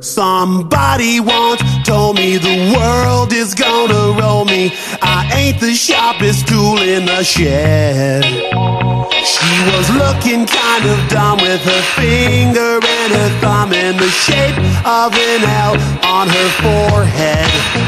Somebody once told me the world is gonna roll me. I ain't the sharpest tool in the shed. She was looking kind of dumb with her finger and her thumb in the shape of an L on her forehead.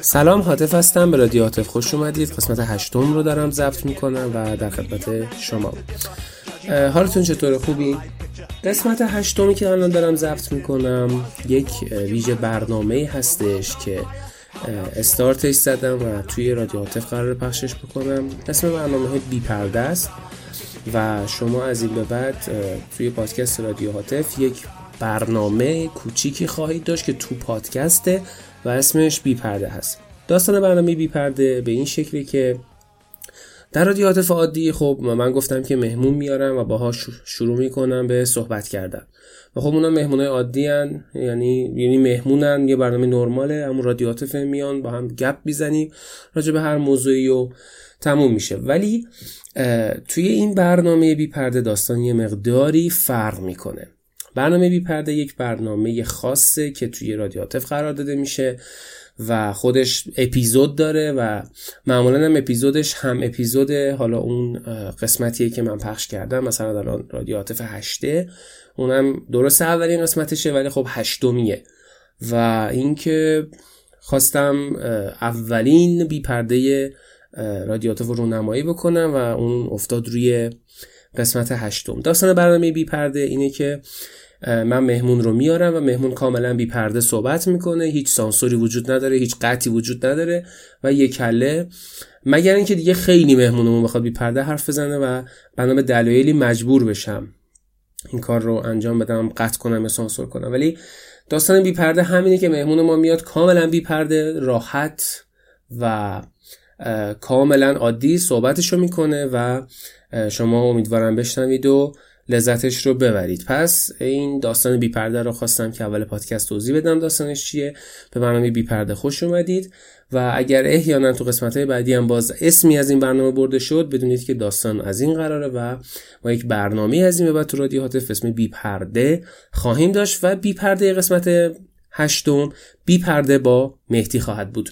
سلام حاطف هستم. به رادیو حاطف خوش اومدید. قسمت هشتم رو دارم ضبط می‌کنم و در خدمت شما. حالتون چطور؟ خوبی؟ قسمت هشتمی که الان دارم ضبط می‌کنم یک ویژه برنامه هستش که استارتش زدم و توی رادیو حاطف قرار پخشش بکنم. اسم برنامه بی پرده است. و شما از این به بعد توی پادکست رادیو هاتف یک برنامه کوچیکی خواهید داشت که تو پادکسته و اسمش بی پرده هست داستان برنامه بی پرده به این شکلی که در رادیو هاتف عادی خب من گفتم که مهمون میارم و باها شروع می‌کنم به صحبت کردن و خب اونا مهمونای عادی هن. یعنی یعنی مهمونن یه برنامه نرماله همون رادیو هاتف میان با هم گپ می‌زنیم راجع به هر موضوعی و تموم میشه. ولی توی این برنامه بی پرده داستان یه مقداری فرق می‌کنه. برنامه بی پرده یک برنامه خاصه که توی رادیو هاتف قرار داده میشه و خودش اپیزود داره و معمولا هم اپیزودش هم اپیزود حالا اون قسمتیه که من پخش کردم مثلا الان رادیو هاتف هشته. اونم درست اولین قسمتشه ولی خب هشتمیه. و اینکه خواستم اولین بی پرده رادیاتیو رو رونمایی بکنم و اون افتاد روی قسمت هشتم. داستان برنامه بی پرده اینه که من مهمون رو میارم و مهمون کاملا بی پرده صحبت می‌کنه. هیچ سانسوری وجود نداره هیچ قطعی وجود نداره و یه کله. مگر اینکه دیگه خیلی مهمونمون بخواد بی پرده حرف بزنه و بنا به دلایلی مجبور بشم این کار رو انجام بدم قطع کنم یا سانسور کنم. ولی داستان بی پرده همینه که مهمون ما میاد کاملا بی پرده راحت و کاملا عادی صحبتش رو می‌کنه و شما امیدوارم بشنوید و لذتش رو ببرید. پس این داستان بی پرده رو خواستم که اول پادکست توضیح بدم داستانش چیه. به برنامه بی پرده خوش اومدید و اگر احیانا تو قسمت های بعدی هم باز اسمی از این برنامه برده شد بدونید که داستان از این قراره و ما یک برنامه از این به بعد تو رادیو هاتف اسم بی پرده خواهیم داشت و بی پرده قسمت هشتم بی پرده با مهدی خواهد بود.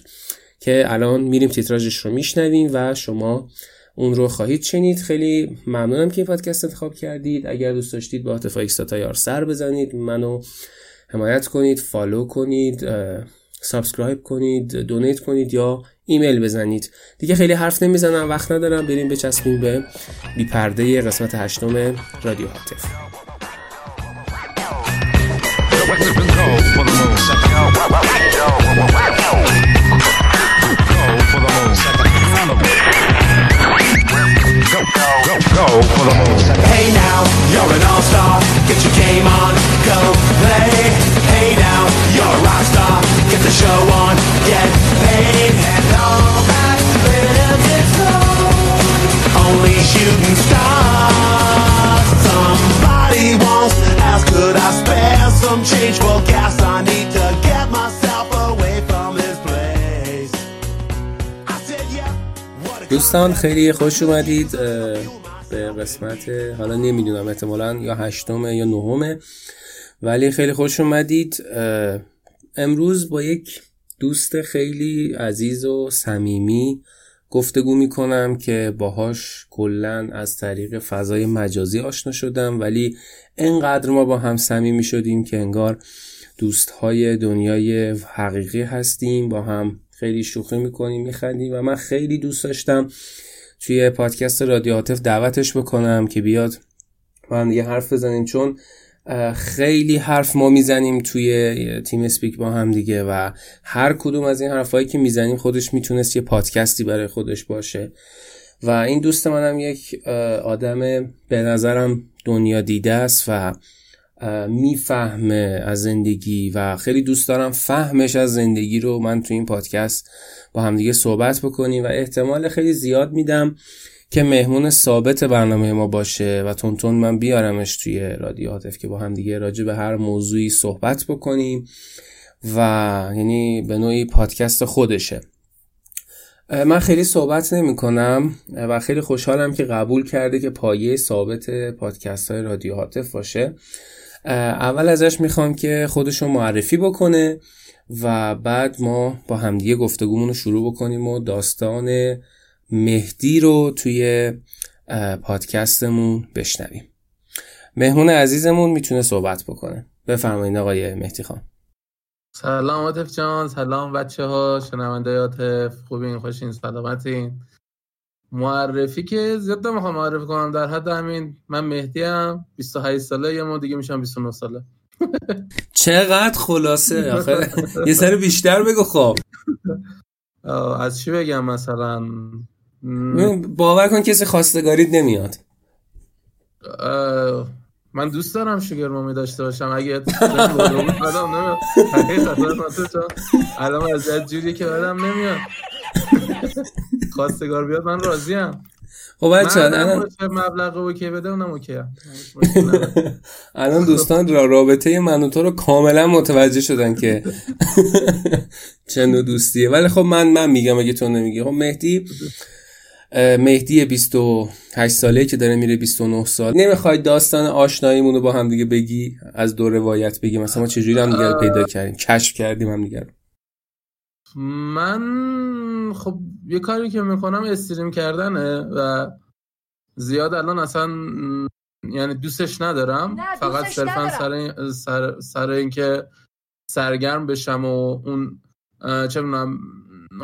که الان میریم تیتراژش رو میشنویم و شما اون رو خواهید شنید. خیلی ممنونم که این پادکست انتخاب کردید. اگر دوست داشتید با hatefix.ir سر بزنید منو حمایت کنید follow کنید subscribe کنید donate کنید یا ایمیل بزنید. دیگه خیلی حرف نمی‌زنم وقت ندارم. بریم بچسبیم به بی پرده قسمت هشتم رادیو هاتف. Hey now, you're an all-star. Get your game on, go play. Hey now, you're a rock star. Get the show on, get paid. And all that glitters is gold. Only shooting stars. Somebody once asked, could I spare some change for gas? دوستان خیلی خوش اومدید به قسمت حالا نمی‌دونم احتمالا یا هشتمه یا نهمه ولی خیلی خوش اومدید. امروز با یک دوست خیلی عزیز و صمیمی گفتگو می‌کنم که باهاش کلا از طریق فضای مجازی آشنا شدم ولی انقدر ما با هم صمیمی شدیم که انگار دوستهای دنیای حقیقی هستیم با هم خیلی شوخی می‌کنیم میخندیم و من خیلی دوست داشتم توی پادکست رادیو هاتف دعوتش بکنم که بیاد با هم دیگه حرف بزنیم چون خیلی حرف ما می‌زنیم توی تیم اسپیک با هم دیگه و هر کدوم از این حرفهایی که می‌زنیم خودش می‌تونست یه پادکستی برای خودش باشه. و این دوست منم یک آدم به نظرم دنیا دیده است و می‌فهمه از زندگی و خیلی دوست دارم فهمش از زندگی رو من تو این پادکست با همدیگه صحبت بکنیم و احتمال خیلی زیاد میدم که مهمون ثابت برنامه ما باشه و تونتون من بیارمش توی رادیو هاتف که با هم دیگه راجع به هر موضوعی صحبت بکنیم و یعنی به نوعی پادکست خودشه. من خیلی صحبت نمی کنم و خیلی خوشحالم که قبول کرده که پایه ثابت پادکست های رادیو هاتف باشه. اول ازش می‌خوام که خودشو معرفی بکنه و بعد ما با همدیگه گفتگومون رو شروع بکنیم و داستان مهدی رو توی پادکستمون بشنویم. مهمون عزیزمون می‌تونه صحبت بکنه. بفرمایید آقای مهدی خان. سلام عاطف جان سلام بچه ها شنونده عاطف خوبین خوشین سلامتین. معرفی که زیاد نمی‌خوام معرفی کنم. در حد همین من مهدی ام 28 ساله یه ما دیگه میشم 29 ساله. چقدر خلاصه. آخه یه سر بیشتر بگو خب. از چی بگم مثلا؟ باور کن کسی خواستگاریت نمیاد. من دوست دارم شوگر مامی داشته باشم. اگه الان از جوری که بدم نمیاد. خواستگار بیاد من راضیم. خب بچه الان مبلغ اوکی بده اونم اوکی الان دوستان را رابطه من و تو رو کاملا متوجه شدن که چه نوع دوستیه. ولی خب من من میگم اگه تو نمیگی. خب مهدی مهدی 28 ساله که داره میره 29 سال. نمی‌خوای داستان آشناییمون رو با هم دیگه بگی؟ از دو روایت بگی. مثلا ما چجوری هم دیگه پیدا کردیم. کشف کردیم هم دیگه من خب یه کاری که می‌کنم استریم کردنه و زیاد الان اصلا یعنی دوستش ندارم. فقط صرفا سر, سر, سر اینکه سرگرم بشم و اون چه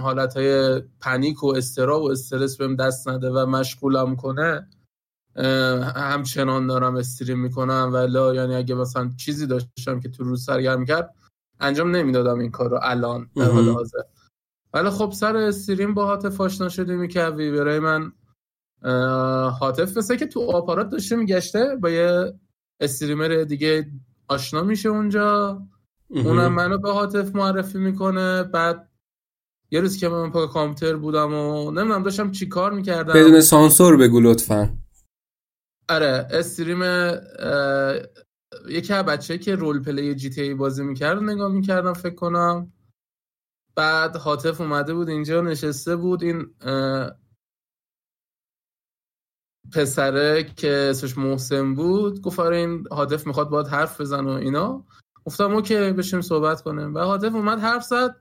حالت های پنیک و استرا و استرس بهم دست نده و مشغولم کنه همچنان دارم استریم می‌کنم. ولی یعنی اگه مثلا چیزی داشتم که تو روز سرگرم کرد انجام نمی‌دادم این کار رو الان در حال حاضر. ولی خب سر استریم با هاتف آشنا شدیم که برای من هاتف مثل که تو آپارات داشته میگشته با یه استریمر دیگه آشنا میشه اونجا. اونم منو به هاتف معرفی می‌کنه. بعد یه روز که من پا کامپیوتر بودم و نمی‌دونم داشتم چی کار می‌کردم. بدون سانسور بگو لطفا. آره استریم یکی از بچه که رول پلی جی تی بازی می‌کرد نگاه می‌کردم فکر کنم. بعد حاطف اومده بود اینجا نشسته بود این پسره که اسمش محسن بود. گفت آره این حاطف می‌خواد باید حرف بزن و اینا. گفتم اوکی بشیم صحبت کنیم. و حاطف اومد حرف زد.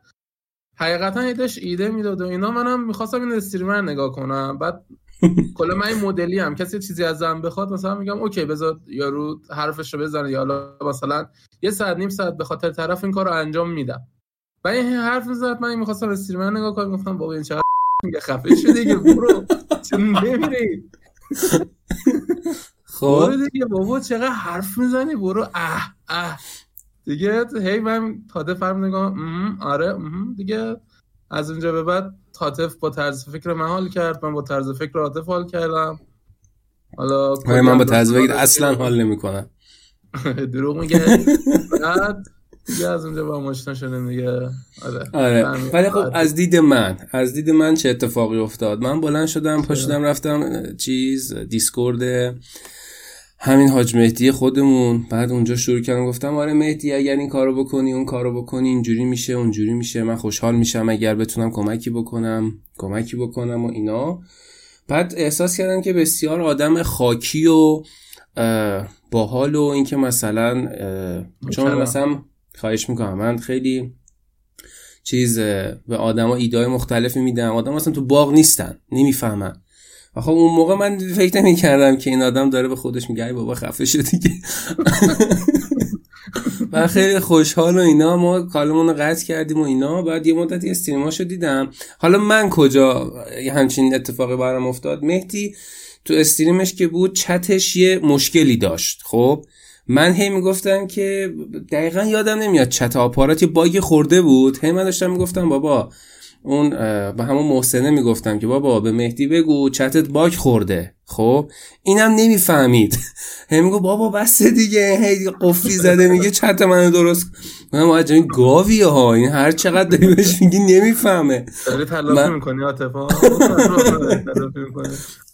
حقیقتا یه ایده می‌داد و اینا. منم می‌خواستم این استریمر نگاه کنم. بعد کلا من این مدلی هم کسی چیزی ازم بخواد مثلا میگم اوکی بذار یارو حرفش رو بزنه. یا حالا مثلا یه ساعت نیم ساعت به خاطر طرف این کار رو انجام میدم. و این حرف زد من می‌خواستم استریمر نگاه کنم گفتم بابا این چقدر میگه خفه شده دیگه برو. نمیری؟ خب. دیگه بابا چقدر حرف می‌زنی؟ برو. اه اه. دیگه هی من تاته فرم نگاه آره دیگه از اونجا به بعد تاتف با طرز فکر من حال کرد. من با طرز فکر عاطف حال کردم. حالا من با طرز فکر اصلا حال نمی‌کنم. دروغ میگه. بعد دیگه از اونجا با آشنا شدیم دیگه. آره, آره. ولی خب از دید من از دید من چه اتفاقی افتاد؟ من بلند شدم پاشدم رفتم چیز دیسکورد همین حاج مهدی خودمون. بعد اونجا شروع کردم گفتم آره مهدی اگر این کارو بکنی اون کارو بکنی اینجوری میشه اونجوری میشه. من خوشحال میشم اگر بتونم کمکی بکنم کمکی بکنم و اینا. بعد احساس کردم که بسیار آدم خاکی و باحال و اینکه مثلا چون مثلا خواهش می‌کنم من خیلی چیز به آدما ایده مختلفی میدم. آدم اصلا تو باغ نیستن نمی‌فهمن. خب اون موقع من فکر نمی کردم که این آدم داره به خودش میگه بابا خفه شد دیگه. و خیلی خوشحال و اینا. ما کالمون رو قطع کردیم و اینا. بعد یه مدتی استریماشو دیدم. حالا من کجا همچین اتفاقی برام افتاد؟ مهدی تو استریمش که بود چتش یه مشکلی داشت. خب من هی می‌گفتم که دقیقا یادم نمیاد چت آپارات یه باگ خورده بود. هی من داشتم می‌گفتم بابا اون به همون محسنه می‌گفتم که بابا به مهدی بگو چتت باگ خورده. خب؟ اینم نمی‌فهمید. هم میگو بابا بس دیگه. هی قفلی زده میگه چت منو درست من واجه این گاویه ها. این هر چقدر داری بهش میگی نمی‌فهمه. داری تلافی من... می‌کنی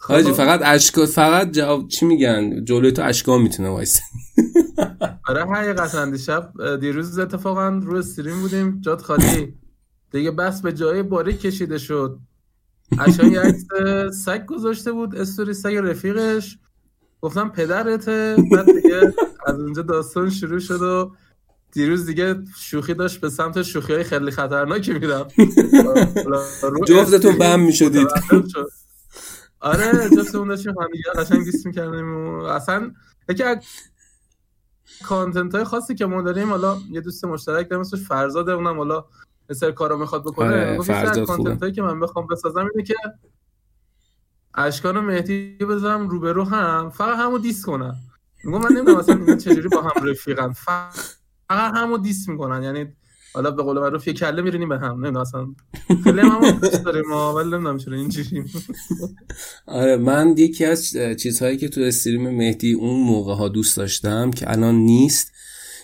حاجی فقط اشکا فقط جواب چی میگن؟ جلوی تو اشکا می‌تونه وایس آره حقیقتا. دیشب دیروز اتفاقا رو استریم بودیم. جات خالی. دیگه بس به جای باری کشیده شد. اشان یه عکس سگ گذاشته بود استوری سگ رفیقش. گفتم پدرته بعد دیگه از اونجا داستان شروع شد و دیروز دیگه شوخی داشت به سمت شوخی های خیلی خطرناکی میرم جفتتون بهم می‌شدید. آره جفتمون داشتیم هم دیگه قشنگ دیست می‌کردیم اصلا یکی از کانتنت های خاصی که ما داریم حالا یه دوست مشترک داریم اسمش فرزاده اونم حالا مثل کارو می‌خواد بکنه آره کانتنت هایی که من بخوام بسازم اینه که اشکان و مهدی بذارم روبرو هم فقط همو دیس کنم میگم من نمی‌دونم اصلا اینا چجوری با هم رفیقن. فقط همو دیس می‌کنن. یعنی حالا به قول معروف یه کله میرینیم به هم. نمی‌دونم اصلا خیلی هم دوست داریم ما ولی نمی‌دونم چرا اینجوری. آره من یکی از چیزهایی که تو استریم مهدی اون موقع ها دوست داشتم که الان نیست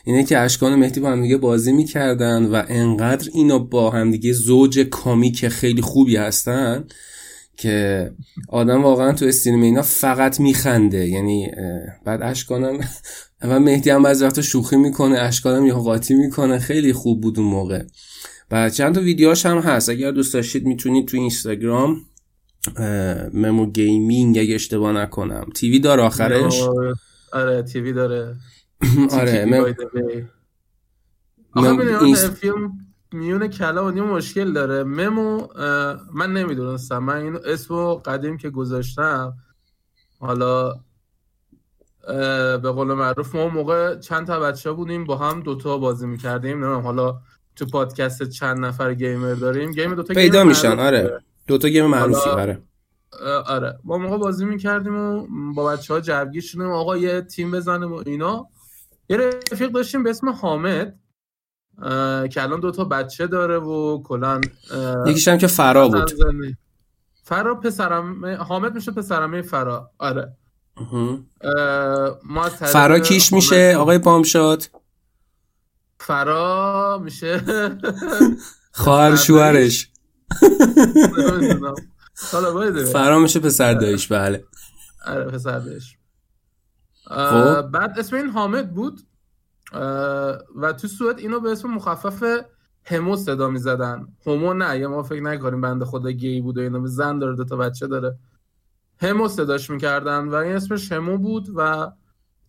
اینه که اشکان مهدی با همدیگه بازی می‌کردن و انقدر اینا با همدیگه زوج کامیک خیلی خوبی هستن که آدم واقعا تو stream اینا فقط میخنده. یعنی بعد اشکانم و مهدی هم بعضی وقتا شوخی می‌کنه اشکانم یه قاطی می‌کنه. خیلی خوب بود اون موقع. و چند تا ویدیوهاش هم هست. اگر دوست داشتید می‌تونید تو اینستاگرام ممو Gaming اگه اشتباه نکنم. TV داره آخرش؟ آره TV داره. آره مم... این فیلم میون کلا و مشکل داره. ممو من نمی‌دونستم. من این اسمو قدیم که گذاشتم حالا به قول معروف ما موقع چند تا بچه بودیم با هم دوتا بازی می‌کردیم. نمیم حالا تو پادکست چند نفر گیمر داریم. گیم دوتا پیدا گیم میشن آره. دوتا گیم معروفی آره. آره. با موقع بازی می‌کردیم و با بچه ها جوگیر شدیم آقا یه تیم بزنیم و اینا. یه رفیق داشتیم به اسم حامد که الان دوتا بچه داره و کلان یکیش هم که فرا بود. فرا پسرم حامد میشه پسرمه فرا. آره. ما فرا کیش میشه؟ آقای پامشاد فرا میشه. خواهر شوهرش. فرا میشه پسر دایش بله. آره پسر دایش خب. بعد اسم این حامد بود. و تو سوئد اینو به اسم مخفف همو صدا می‌زدن. همو نه یا ما فکر نکنیم بنده خدا گی بود و اینو زن داره دو تا بچه داره. همو صداش می‌کردن و این اسمش همو بود و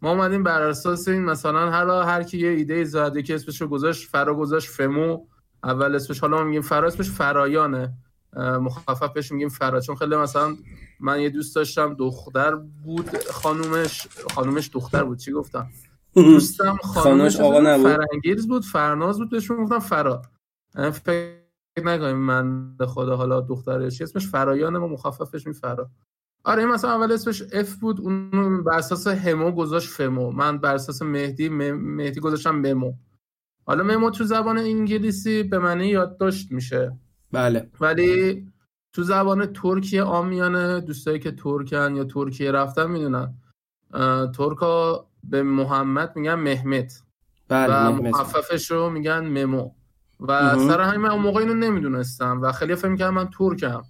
ما اومدیم بر اساس این مثلا هر هر کی یه ایده زده که اسمش رو گذاشت فرا گذاشت فمو. اول اسمش حالا ما میگیم فرا اسمش فرایانه. مخففش میگیم فرا چون خیلی مثلا من یه دوست داشتم دختر بود خانومش خانومش دختر بود. چی گفتم؟ دوستم خانومش آقا نبود؟ فرنگیز بود فرناز بود بهش گفتم فرا فکر نکنیم من خدا حالا دخترش اسمش فرایانه ما مخففش می فرا آره این مثلا اول اسمش اف بود اون بر اساس همو گذاشت فمو. من بر اساس مهدی مهدی گذاشتم ممو. حالا ممو تو زبان انگلیسی به معنی یادداشت میشه. بله. ولی تو زبان ترکیه آمیانه دوستایی که ترکن یا ترکیه رفتن می‌دونن. ترکا به محمد میگن محمد بله و مخففش رو میگن ممو. و سر همین من اون موقع اینو نمی‌دونستم و خیلی فهم کردم من ترکم.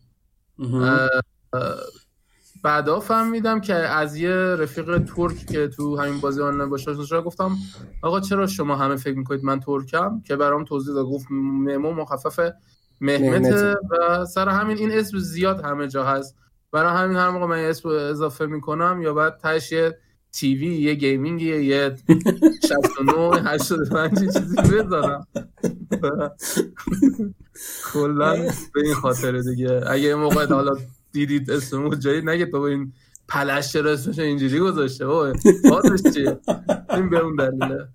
بعدا فهمیدم که از یه رفیق ترک که تو همین بازی آن باشه گفتم آقا چرا شما همه فکر می‌کنید من ترکم؟ که برام توضیح داد گفت ممو مخفف مهمت و سر همین این اسم زیاد همه جا هست. برای همین هر موقع من اسم اضافه می‌کنم یا بعد تش یه TV یه gaming یه 69 85 چیزی بذارم. کلا به این خاطر دیگه. اگه یه موقع حالا دیدید اسمو جایی نگه تو این پلش چرا اسمش اینجوری گذاشته. بابا چیه؟ این به اون دلیله.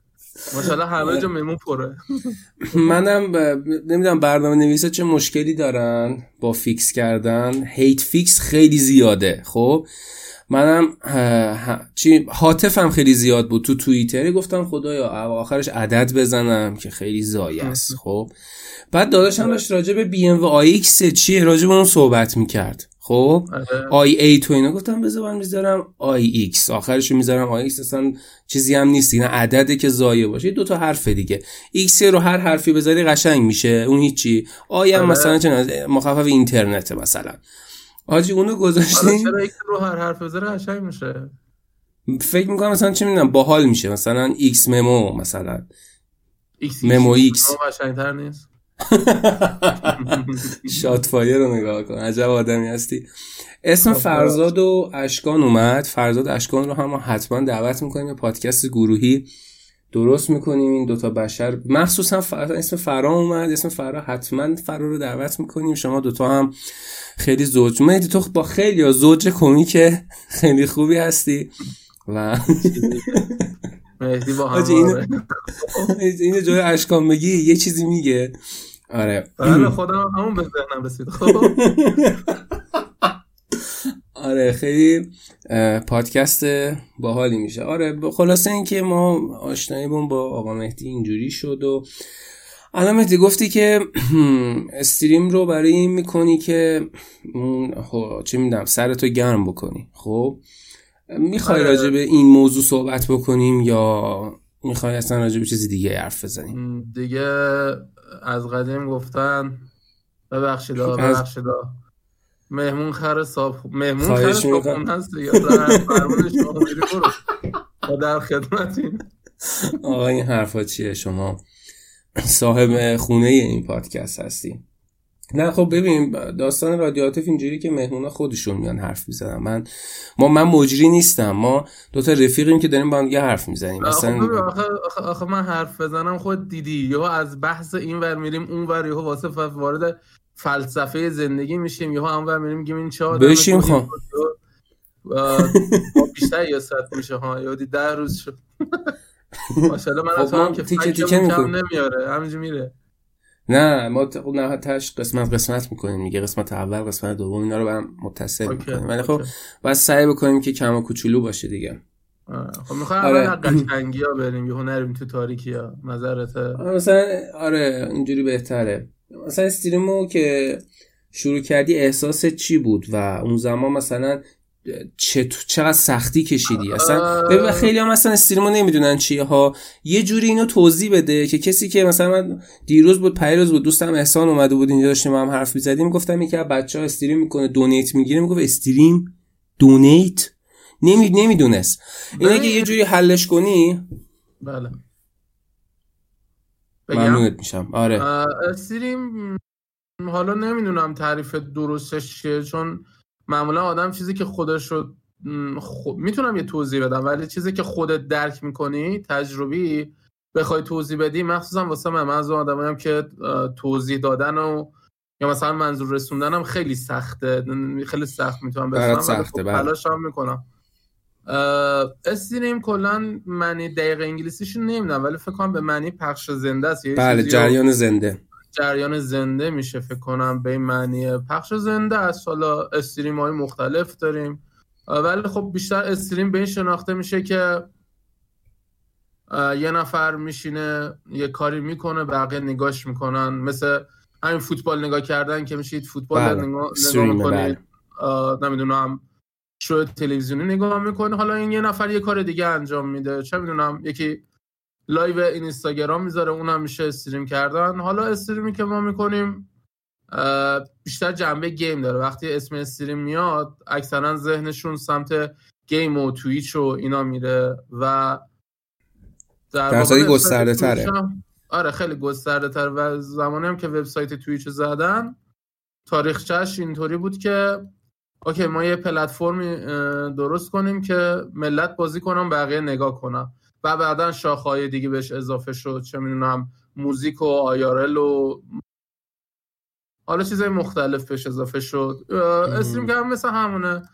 ماشاءالله همه جا میمون پره. منم نمی‌دونم برنامه نویسه چه مشکلی دارن با فیکس کردن. هیت فیکس خیلی زیاده خب؟ منم چی حاطفم خیلی زیاد بود. تو توییتر گفتم خدایا آخرش عدد بزنم که خیلی زایه است خب؟ بعد داداشم داشت راجع به بی ام و آی ایکس چیه راجع به اون صحبت می‌کرد. خب؟ آی ای تو اینا گفتم بذار من می‌ذارم آی ایکس. آخرش می‌ذارم آی ایکس. اصلا چیزی هم نیست اینا عدده که زایه باشه دو تا حرف دیگه. ایکس رو هر حرفی بذاری قشنگ میشه اون هیچی. آی هم مثلا چه مخفف اینترنت مثلا. آجی اونو گذاشتیم. چرا ایکس رو هر حرف بذاری قشنگ میشه؟ فکر می‌کنم مثلا چه می‌دونم باحال میشه. مثلا ایکس ممو مثلا. ممو ایکس قشنگتر نیست؟ شات فایر رو نگاه کن. عجب آدمی هستی. اسم فرزاد و اشکان اومد. فرزاد اشکان رو هم حتما دعوت می‌کنیم یه پادکست گروهی. درست می‌کنیم این دوتا بشر. مخصوصا فر... اسم فرا اومد. اسم فرا حتما فرا رو دعوت می‌کنیم. شما دوتا هم خیلی زوج. مهدی تو با خیلی زوج کمیک خیلی خوبی هستی. و مهدی با هم اینو جای اشکان بگی یه چیزی میگه. آره. بله خودم همون به ذهنم رسید. خب. آره خیلی پادکست باحالی میشه. آره خلاصه اینکه ما آشناییمون با آقا مهدی اینجوری شد و الان مهدی گفتی که استریم رو برای این می‌کنی که چه می‌دونم سرتو گرم بکنی. خب؟ می‌خوای آره. راجع به این موضوع صحبت بکنیم یا می‌خوای اصلا راجع به چیزی دیگه حرف بزنیم؟ دیگه از قدیم گفتن ببخشید ببخشید مهمون خر صاحب مهمون خر صاحب هست یا در خدمتین آقا این حرفا چیه؟ شما صاحب خونه این پادکست هستی. نه خب ببین داستان رادیاتیف اینجوری که مهمونا خودشون میان حرف می‌زنن. من ما من مجری نیستم. ما دو تا رفیقیم که داریم با هم حرف می‌زنیم. مثلا آخه, آخه, آخه من حرف بزنم خود دیدی. یا از بحث این ور میریم اون ور یهو واسه وارد فلسفه زندگی میشیم. یهو اون ور میریم میگیم این چه بشیم خب. بیشتر یا ست میشه ها. یادی ده روز شد. ماشاءالله من خب هم که تیکه تیکه نمیاره. همینجوری میره. نه ما نه تاش قسمت قسمت می‌کنیم میگه قسمت اول قسمت دوم اینا رو برام متصل می‌کنیم. ولی خب باید سعی بکنیم که کم و کوچولو باشه دیگه. خب می‌خوایم آره. قشنگی ها بریم یهو نریم تو تاریکی ها نظرته آره مثلا آره اینجوری بهتره. مثلا استریمو که شروع کردی احساس چی بود؟ و اون زمان مثلا چقدر سختی کشیدی اصلا؟ ببین خیلی هم مثلا استریمو نمی‌دونن چیه ها. یه جوری اینو توضیح بده که کسی که مثلا من دیروز بود پیروز بود دوستم احسان اومده بود اینجا داشتیم هم حرف می‌زدیم. گفتم یکی از بچه ها استریم می‌کنه دونیت می‌گیره. می‌گفت استریم؟ دونیت؟ نمی نمی‌دونست. این اگه یه جوری حلش کنی؟ بله. ممنونت میشم. آره. استریم حالا نمی‌دونم تعریف درستش چیه چون معمولا آدم چیزی که خودش رو می‌تونم یه توضیح بدم ولی چیزی که خودت درک می‌کنی تجربی بخوای توضیح بدی مخصوصا واسه من من از آدمایم که توضیح دادن و یا مثلا منظور رسوندنم خیلی سخته خیلی سخت می‌تونم بسنم خب سخته بله. هم می‌کنم استریم کلا معنی دقیق انگلیسیش نمی‌دونم ولی فکر کنم به معنی پخش زنده است بله جریان زنده جریان زنده میشه فکر کنم به این معنی. پخش زنده است. حالا استریم های مختلف داریم. ولی خب بیشتر stream به این شناخته میشه که یه نفر میشینه یه کاری می‌کنه بقیه نگاش می‌کنن. مثل همین فوتبال نگاه کردن که میشید فوتبال بله. نگاه, نگاه می‌کنید. بله. نمی‌دونم. شو تلویزیونی نگاه می‌کنه حالا این یه نفر یه کار دیگه انجام میده. چه می‌دونم. یکی live اینستاگرام می‌ذاره اونم میشه stream کردن. حالا stream ی که ما می‌کنیم بیشتر جنبه game داره. وقتی اسم stream میاد اکثرا ذهنشون سمت game و Twitch و اینا میره و در واقع گسترده تره. آره خیلی گسترده تر. و زمانی هم که وبسایت Twitch زدن تاریخچهش اینطوری بود که okay ما یه پلتفرمی درست کنیم که ملت بازی کنن بقیه نگاه کنن و بعدا شاخهای دیگه بهش اضافه شد. چه می‌دونم موزیک و IRL و حالا چیزای مختلف بهش اضافه شد. stream که هم مثل همونه.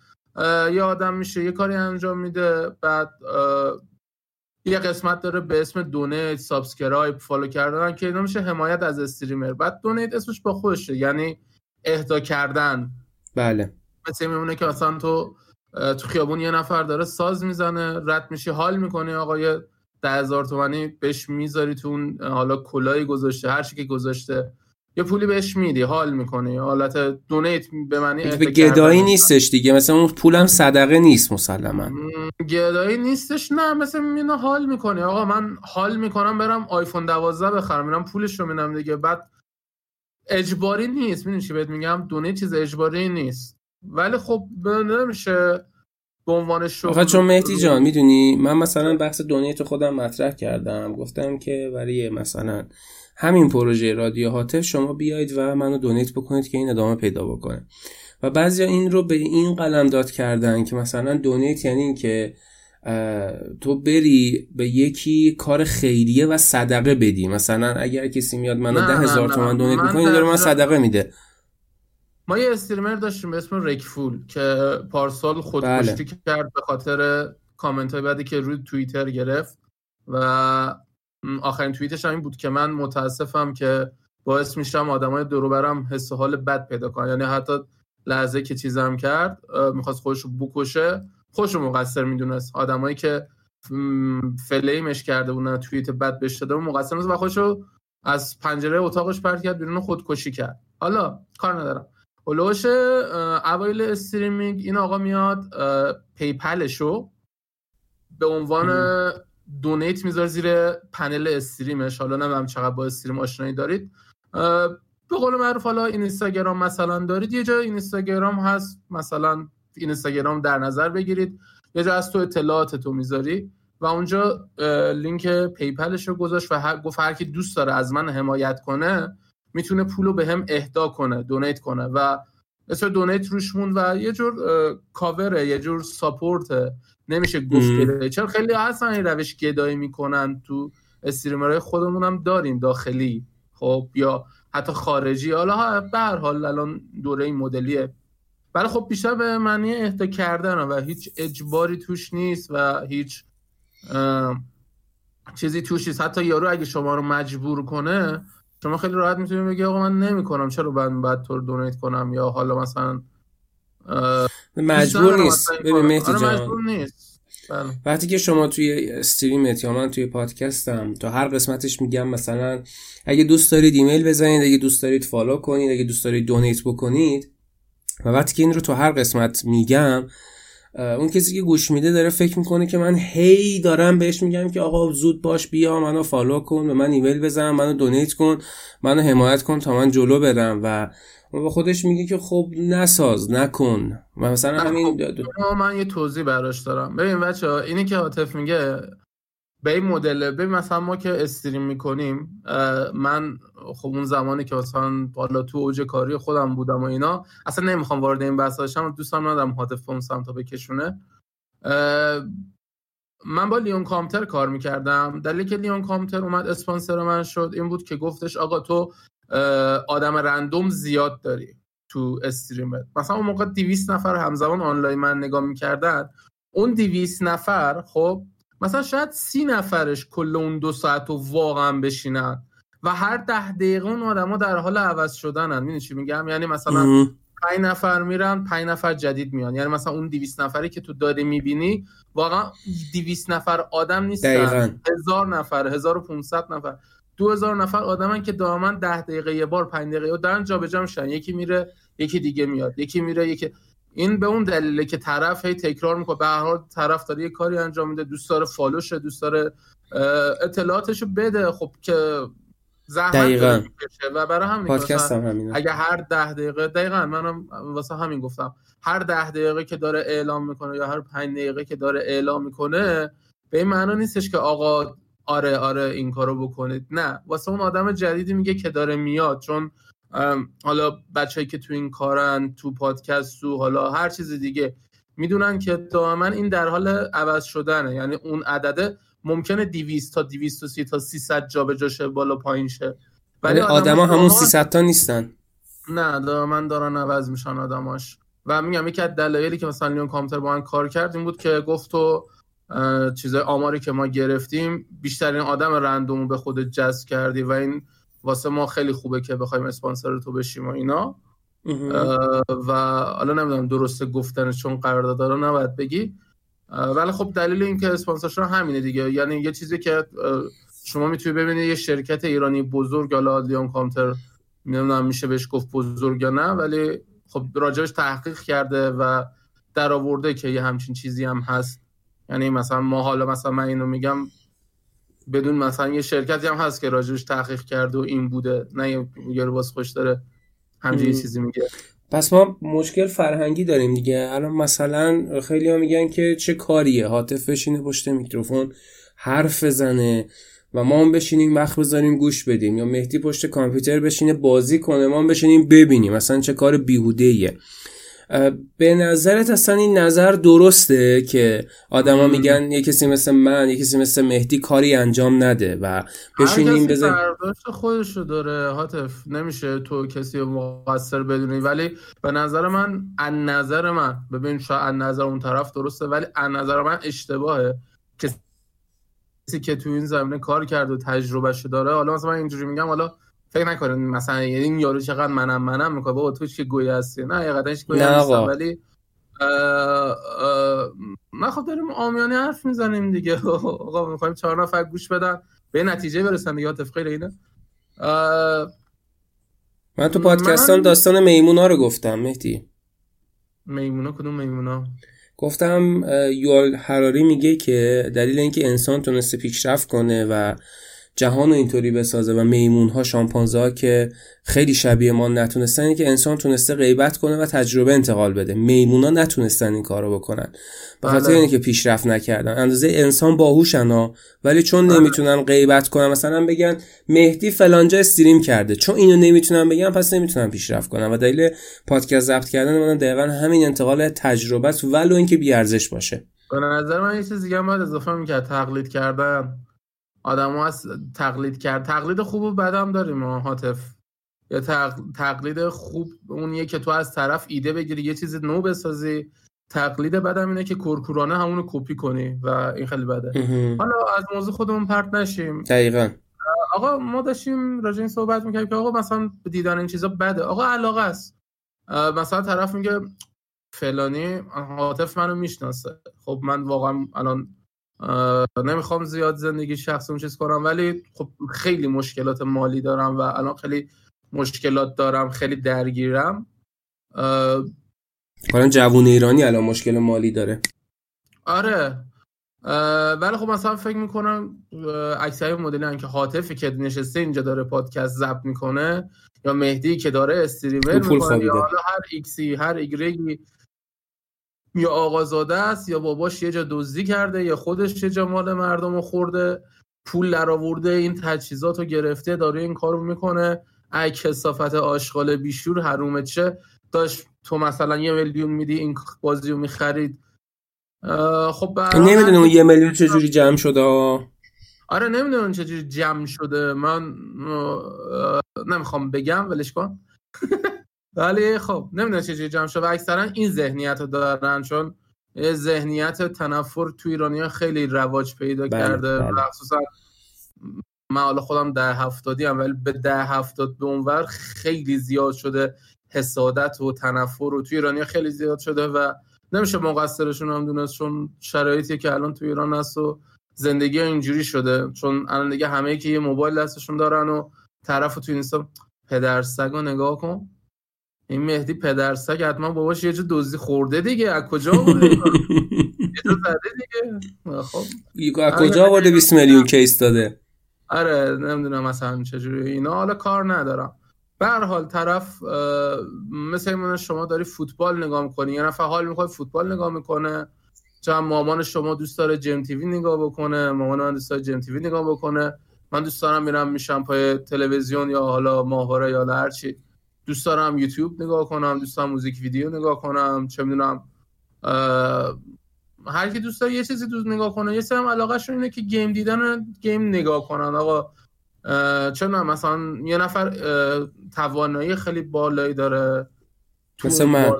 یه آدم میشه یه کاری انجام میده بعد یه قسمت داره به اسم donate subscribe follow کردن که اینا میشه حمایت از streamer. بعد donate اسمش با خودشه یعنی اهدا کردن. بله. مثل میمونه که اصلا تو تو خیابون یه نفر داره ساز می‌زنه رد میشی حال می‌کنی آقا یه ده هزار تومنی بهش می‌ذاری تو اون حالا کلایی گذاشته هر که گذاشته یه پولی بهش میدی حال می‌کنی. حالت دونیت به معنی به گدایی نیستش دیگه. مثلا اون پولم صدقه نیست مسلما. گدایی نیستش نه. مثلا مینا حال می‌کنی. آقا من حال می‌کنم برم آیفون 12 بخرم میرم پولش رو میدم دیگه. بعد اجباری نیست. می‌دونی چی بهت میگم؟ دونیت چیز اجباری نیست. ولی خب نمیشه به عنوان شغل چون مهدی جان می‌دونی من مثلا بحث دونیت خودم مطرح کردم. گفتم که برای مثلا همین پروژه رادیو هاتف شما بیاید و منو دونیت بکنید که این ادامه پیدا بکنه. و بعضی این رو به این قلم داد کردن که مثلا دونیت یعنی این که تو بری به یکی کار خیریه و صدقه بدی. مثلا اگر کسی میاد منو ده هزار تومن دونیت می‌کنه داره من صدقه میده. ما یه استریمر داشتیم به اسم رکفول که پارسال خودکشی بله. کرد به خاطر کامنت های بعدی که روی توییتر گرفت و آخرین توییتش هم این بود که من متاسفم که باعث میشم آدمای دورو برم حس حال بد پیدا کنن. یعنی حتی لحظه که چیزم کرد می‌خواست خودش رو بکشه خوش رو مقصر می‌دونست. آدمایی که فلیمش کرده بودن توییت بد بهش داده مقصر و خودش رو از پنجره اتاقش پرت کرد بیرون خودکشی کرد. حالا کار ندارم. هلوش اوایل استریمینگ این آقا میاد PayPal شو به عنوان donate می‌ذاره زیر پنل stream ش. حالا نمی‌دونم چقدر با stream آشنایی دارید. به قول معروف حالا اینستاگرام مثلا دارید. یه جای اینستاگرام هست مثلا اینستاگرام در نظر بگیرید. یه جا از تو اطلاعات تو می‌ذاری و اونجا لینک PayPal ش رو گذاشت و گفت هر کی دوست داره از من حمایت کنه می‌تونه پولو به هم اهدا کنه donate کنه و مثل دونیت روش موند و یه جور کاوره یه جور ساپورته نمیشه گفت چرا خیلی اصلا این روش گدایی می‌کنن تو استریمرهای خودمون هم داریم داخلی. خب یا حتی خارجی. حالا به هر حال الان دوره این مدلیه. ولی خب بیشتر به معنی اهدا کردن و هیچ اجباری توش نیست و هیچ چیزی توش نیست. حتی یارو اگه شما رو مجبور کنه شما خیلی راحت می‌تونید بگی آقا من نمی‌کنم چرا من باید تو donate کنم؟ یا حالا مثلا مجبور نیست. ببین مهدی آره، جان. مجبور نیست. بله. وقتی که شما توی stream ت یا من توی پادکستم تا هر قسمتش میگم مثلا اگه دوست دارید ایمیل بزنید اگه دوست دارید follow کنید اگه دوست دارید donate بکنید و وقتی که این رو تو هر قسمت میگم اون کسی که گوش میده داره فکر می‌کنه که من هی دارم بهش میگم که آقا زود باش بیا منو follow کن به من ایمیل بزن منو donate کن منو حمایت کن تا من جلو برم. و اون به خودش میگه که خب نساز نکن. و مثلا همین خب من یه توضیح براش دارم. ببین بچه اینی که عاطف میگه به این مدل ببین مثلا ما که استریم می‌کنیم من خب اون زمانی که مثلا بالا تو اوج کاری خودم بودم و اینا اصلا نمی‌خوام وارد این بحث بشم دوستم ندارم هاتف اون سمتا بکشونه. من با لیون کامتر کار می‌کردم. دلیلی که لیون کامتر اومد اسپانسر من شد این بود که گفتش آقا تو آدم رندوم زیاد داری تو استریمت مثلا اون موقع 200 نفر همزمان آنلاین من نگاه می‌کردن. اون 200 نفر خب مثلا شاید سی نفرش کل اون دو ساعت رو واقعا بشینن و هر ده دقیقه اون آدما در حال عوض شدنن. می‌دونی چی میگم؟ یعنی مثلا پنج نفر میرن پنج نفر جدید میان. یعنی مثلا اون 200 نفری که تو داری می‌بینی واقعا 200 نفر آدم نیستن. هزار نفر 1500 نفر. دو هزار نفر آدمن که دائما ده دقیقه یه بار پنج دقیقه و دارن جابجا میشن. یکی میره یکی دیگه میاد. یکی میره یکی این به اون دلیله که طرف هی تکرار می‌کنه. به هر حال طرف داره یه کاری انجام میده دوست داره فالوش دوست داره اطلاعاتشو بده. خب که زحمت و برای همین پادکست هم اگه هر ده دقیقه دقیقا منم واسه همین گفتم. هر ده دقیقه که داره اعلام می‌کنه یا هر پنج دقیقه که داره اعلام می‌کنه به این معنا نیستش که آقا آره آره این کارو بکنید. نه. واسه اون آدم جدیدی میگه که داره میاد. چون حالا بچه‌ای که تو این کارن تو پادکست تو حالا هر چیز دیگه می‌دونن که دائما این در حال عوض شدنه. یعنی اون عدده ممکنه 200 تا 230 تا 300 جابجا شه بالا پایین شه. ولی آدما همون 300 تا نیستن. نه دائما دارن عوض میشن آدماش. و میگم یکی از دلایلی که مثلا لیون کامپیوتر با من کار کرد این بود که گفت تو چیزای آماری که ما گرفتیم بیشترین آدم رندوم به خود جذب کردی و این واسه ما خیلی خوبه که بخوایم اسپانسر تو بشیم و اینا. و حالا نمی‌دونم درسته گفتن چون قرارداد رو نباید بگی. ولی خب دلیل اینکه اسپانسرشون همینه دیگه. یعنی یه چیزی که شما می‌تونی ببینید یه شرکت ایرانی بزرگ حالا لیون کامتر نمی‌دونم میشه بهش گفت بزرگ یا نه ولی خب راجبش تحقیق کرده و در آورده که یه همچین چیزی هم هست. یعنی مثلا ما حالا مثلا من اینو میگم بدون مثلا یه شرکتی هم هست که راجبش تحقیق کرده و این بوده. نه یه باز خوش داره همچین چیزی میگه. پس ما مشکل فرهنگی داریم دیگه. الان مثلا خیلی ها میگن که چه کاریه؟ حاطف بشینه پشت میکروفون حرف بزنه و ما هم بشینیم وقت بذاریم گوش بدیم. یا مهدی پشت کامپیوتر بشینه بازی کنه ما هم بشینیم ببینیم. مثلا چه کار بیهوده ایه به نظرت اصلا این نظر درسته که آدما میگن یه کسی مثل من یه کسی مثل مهدی کاری انجام نده و بشینیم بزن خودشو داره حاطف نمیشه تو کسی مقصر بدونی. ولی به نظر من ان نظر من ببین شاید ان نظر اون طرف درسته ولی ان نظر من اشتباهه. کسی که تو این زمینه کار کرده و تجربهشو داره حالا مثلا من اینجوری میگم حالا فکر نکنین مثلا یعنی این یارو چقدر منم منم می‌کنه. بابا تو چه گوی هستی؟ نه حقیقتا هیچ گوی هستم ولی ما خب داریم آمیانه حرف می‌زنیم دیگه. آقا می‌خوایم چهار نفر گوش بدن. به نتیجه برسن دیگه تفقیر اینه. من تو پادکستان داستان میمونا رو گفتم مهدی. میمونا؟ کدوم میمونا؟ گفتم یوال حراری میگه که دلیل اینکه انسان تونسته پیشرفت کنه و جهان رو اینطوری بسازه و میمون ها شامپانزه ها که خیلی شبیه ما نتونستن که انسان تونسته غیبت کنه و تجربه انتقال بده. میمون ها نتونستن این کارو بکنن. به خاطر بله. اینکه پیشرفت نکردن. اندازه انسان باهوشن ها ولی چون بله. نمی‌تونن غیبت کنن مثلا بگن مهدی فلانجا استریم کرده. چون اینو نمی‌تونن بگن پس نمی‌تونن پیشرفت کنن. و دلیل پادکست ضبط کردن من دقیقا همین انتقال تجربه است ولو اینکه بی باشه. به نظر من یه چیز دیگه هم باید اضافه می‌کرد تقلید کردن. آدم ها از تقلید کرد. تقلید خوب و بد هم داریم ما حاطف. یا تقلید خوب اونیه که تو از طرف ایده بگیری یه چیز نو بسازی. تقلید بدم اینه که کورکورانه همونو کپی کنی و این خیلی بده. حالا از موضوع خودمون پرت نشیم. دقیقا. آقا ما داشتیم راجع این صحبت می‌کردیم که آقا مثلا دیدن این چیزا بده. آقا علاقه است. مثلا طرف میگه فلانی حاطف منو می‌شناسه. خب من واقعا الان نمی‌خوام زیاد زندگی شخصی چیز کنم ولی خب خیلی مشکلات مالی دارم و الان خیلی مشکلات دارم خیلی درگیرم. کلا جوون ایرانی الان مشکل مالی داره. آره. ولی خب مثلا فکر می‌کنم اکثر مدلی که حاطفی که نشسته اینجا داره پادکست ضبط می‌کنه یا مهدی که داره استریمر می‌کنه یا حالا هر ایکسی هر ایگرگی یا آقازاده است یا باباش یه جا دزدی کرده یا خودش یه جا مال مردم رو خورده. پول در آورده این تجهیزات رو گرفته داره این کارو می‌کنه. ای کسافت آشغال بیشور حرومه چه؟ داشت تو مثلا یه میلیون میدی این بازی رو می‌خرید. خب نمی‌دونم اون یه میلیون چجوری جمع شده آره نمی‌دونم چجوری جمع شده. من نمی‌خوام بگم ولش کن. ولی خب نمی‌دونم چه جمع شد. و اکثرا این ذهنیت رو دارن چون ذهنیت تنفر تو ایرانی خیلی رواج پیدا بله، کرده بله. مخصوصا من حالا خودم ده هفتادی هم ولی به ده هفتاد به اونور خیلی زیاد شده حسادت و تنفر و تو ایرانی خیلی زیاد شده و نمیشه مقصرشون هم دونست چون شرایطی که الان تو ایران هست و زندگی اینجوری شده. چون الان دیگه همه که یه موبایل دستشون دارن و طرف تو اینستا پدر سگ نگاه کن. این مهدی پدر سگ حتما باباش یه جا دزدی خورده دیگه. از کجا آورده دیگه. خب. از کجا آورده 20 میلیون کیس داده؟ آره نمی‌دونم مثلا چجوری. اینا حالا کار ندارم. به هر حال طرف مثل این شما داری فوتبال نگاه می‌کنی. یه نفر حال می‌خواد فوتبال نگاه می‌کنه. چون مامان شما دوست داره جیم تیوی نگاه بکنه. مامان من دوست داره جیم تیوی نگاه بکنه. من دوست دارم میرم میشم پای تلویزیون یا حالا ماهواره یا هرچی دوست دارم یوتیوب نگاه کنم دوست دارم موزیک ویدیو نگاه کنم چه می‌دونم هر کی دوست داره یه چیزی دوست نگاه کنه. یه سرم علاقهشون اینه که گیم دیدن گیم نگاه کنن. آقا چون مثلا یه نفر توانایی خیلی بالایی داره مثل من.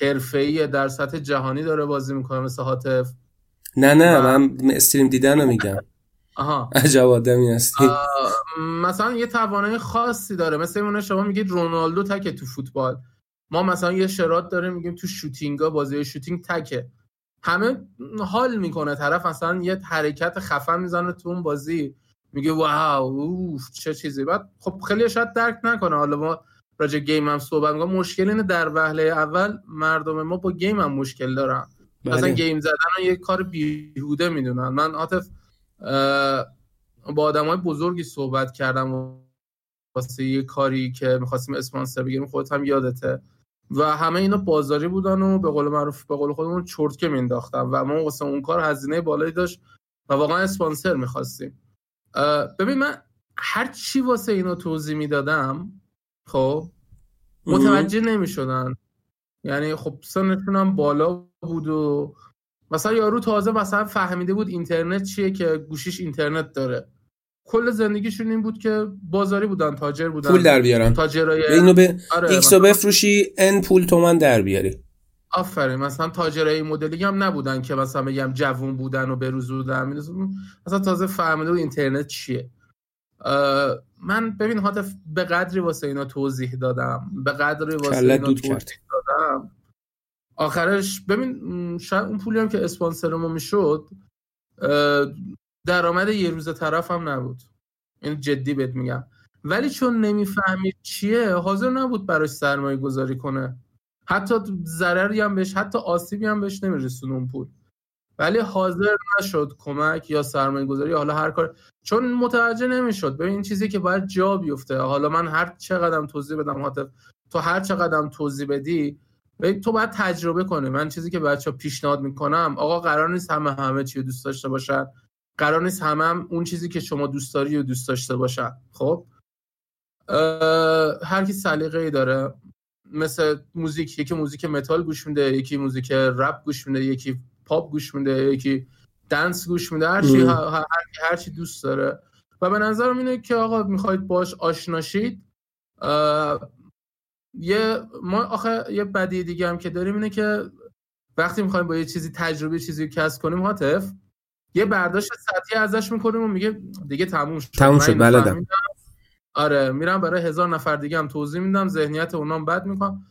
حرفه‌ای در سطح جهانی داره بازی می‌کنه مثل حاطف نه نه من استریم دیدن رو میگم. آها. عجب آدمی هستی. مثلا یه توانایی خاصی داره. مثل اون شما میگید رونالدو تک تو فوتبال. ما مثلا یه Shroud داریم میگیم تو shooting ها بازی shooting تکه. همه حال می‌کنه. طرف مثلا یه حرکت خفن می‌زنه تو اون بازی. میگه wow اوف چه چیزی. بعد خب خیلی شاید درک نکنه. حالا ما راجع game هم صحبت می‌کنم مشکل اینه در وهله اول مردم ما با game هم مشکل دارن. بله. مثلا game زدن یه کار بیهوده می‌دونن. من هاتف با آدم های بزرگی صحبت کردم واسه یه کاری که می‌خواستیم اسپانسر بگیریم خودت هم یادته. و همه اینا بازاری بودن و به قول معروف به قول خودمون چرتکه مینداختن و ما واسه اون کار هزینه بالایی داشت و واقعا اسپانسر می‌خواستیم. ببین من هر چی واسه اینو توضیح می‌دادم خب متوجه نمی‌شدن. یعنی خب سنشون هم بالا بود و مثلا یارو تازه مثلا فهمیده بود اینترنت چیه که گوشیش اینترنت داره. کل زندگیشون این بود که بازاری بودن تاجر بودن. پول در بیارن. تاجرای اینو به آره ایکسو بفروشی ان پول تومن در بیاری. آفرین مثلا تاجرای مدلی هم نبودن که مثلا بگم جوون بودن و بروز بودن مثلا تازه فهمیده بود اینترنت چیه. من ببین هاتف به قدری واسه اینا توضیح دادم. به قدری واسه اینا توضیح دادم. آخرش ببین شاید اون پولی هم که اسپانسر ما می‌شد درآمد یه روز طرف هم نبود. این جدی بهت میگم. ولی چون نمی‌فهمید چیه حاضر نبود براش سرمایه گذاری کنه. حتی ضرری هم بهش حتی آسیبی هم بهش نمیرسون اون پول. ولی حاضر نشد کمک یا سرمایه گذاری حالا هر کار. چون متوجه نمی‌شد. ببین این چیزی که باید جا بیفته. حالا من هر چقدر توضیح بدم حاطف تو هر چقدر توضیح بدی تو باید تجربه کنی. من چیزی که بچه پیشنهاد می‌کنم آقا قرار نیست همه همه چی دوست داشته باشن. قرار نیست همه هم اون چیزی که شما دوست داری و دوست داشته باشن. خب؟ هر کی سلیقه ای داره مثل موزیک یکی موزیک متال گوش میده یکی موزیک رپ گوش میده یکی پاپ گوش میده یکی dance گوش میده هر چی هر, هر چی دوست داره. و به نظرم اینه که آقا می‌خواید باش آشناشید یه ما آخه یه بدی دیگه هم که داریم اینه که وقتی می‌خوایم با یه چیزی تجربه چیزی کسب کنیم حاطف یه برداشت سطحی ازش می‌کنیم و میگه دیگه تموم شد. تموم شد بلدم آره میرم برای هزار نفر دیگه هم توضیح میدم ذهنیت اونام بد می‌کنم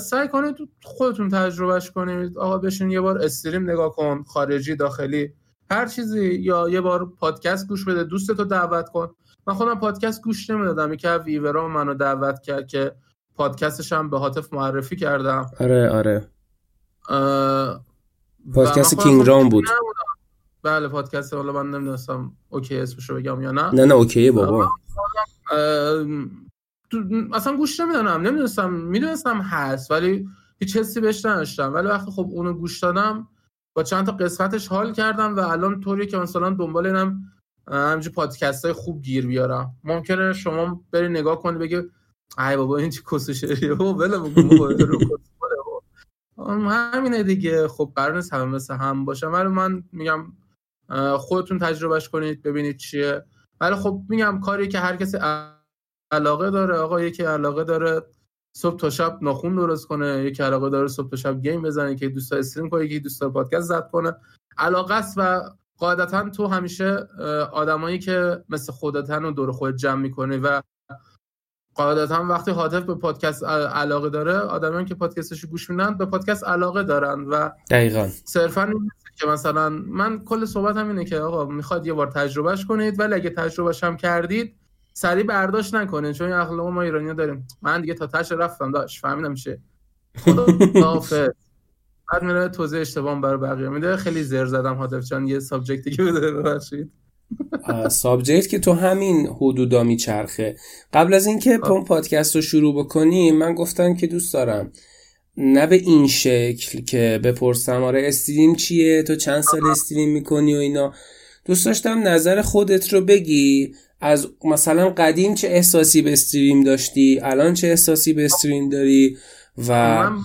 سعی کنید خودتون تجربهش کنید. آقا بشین یه بار استریم نگاه کن خارجی داخلی هر چیزی یا یه بار پادکست گوش بده دوستتو دعوت کن. من خودم پادکست گوش نمی‌دادم یکی از ویورا منو دعوت کرد که پادکستش هم به هاتف معرفی کردم. آره آره. پادکست King Raam بود. بله پادکست حالا من نمی‌دونستم okay اسمشو بگم یا نه. نه نه okay بابا. اصلا گوش نمی‌دونم نمی‌دونستم می‌دونستم هست ولی هیچ حسی بهش نداشتم. ولی وقتی خب اونو گوش دادم با چند تا قسمتش حال کردم و الان طوری که مثلا دنبال اینم همینجور پادکست های خوب گیر بیارم. ممکنه شما بری نگاه کنی بگی ای بابا این چی کس شریه بابا بله همینه دیگه. خب قرار نیست همه مثل هم باشه. ولی من میگم خودتون تجربهش کنید ببینید چیه. ولی خب میگم کاری که هر کسی علاقه داره آقا یکی علاقه داره صبح تا شب ناخون درست کنه یکی علاقه داره صبح تا شب گیم بزنه که دوست استریم کنه یکی دوست پادکست زد کنه. علاقه است و قاعدتا تو همیشه آدمایی که مثل خودتن و دور خود جمع می‌کنه و قاعدتا وقتی حاطف به پادکست علاقه داره آدمایی که پادکستش گوش میدن به پادکست علاقه دارن و دقیقا. صرفا که مثلا من کل صحبتم اینه که آقا می‌خواد یه بار تجربهش کنید ولی اگه تجربهش هم کردید سریع برداشت نکنید چون اخلاق ما ایرانی داریم. من دیگه تا تش رفتم داشت فهمیدم میشه خدا بعد میره توضیح اشتباه برای بقیه میده. خیلی زر زدم حاطف چون یه سابجکتی که بده ببخشید. subject که تو همین حدودا میچرخه. قبل از اینکه پون پادکست رو شروع بکنیم من گفتم که دوست دارم. نه به این شکل که بپرسم آره stream چیه؟ تو چند سال stream می‌کنی و اینا؟ دوست داشتم نظر خودت رو بگی. از مثلا قدیم چه احساسی به stream داشتی؟ الان چه احساسی به stream داری؟ و من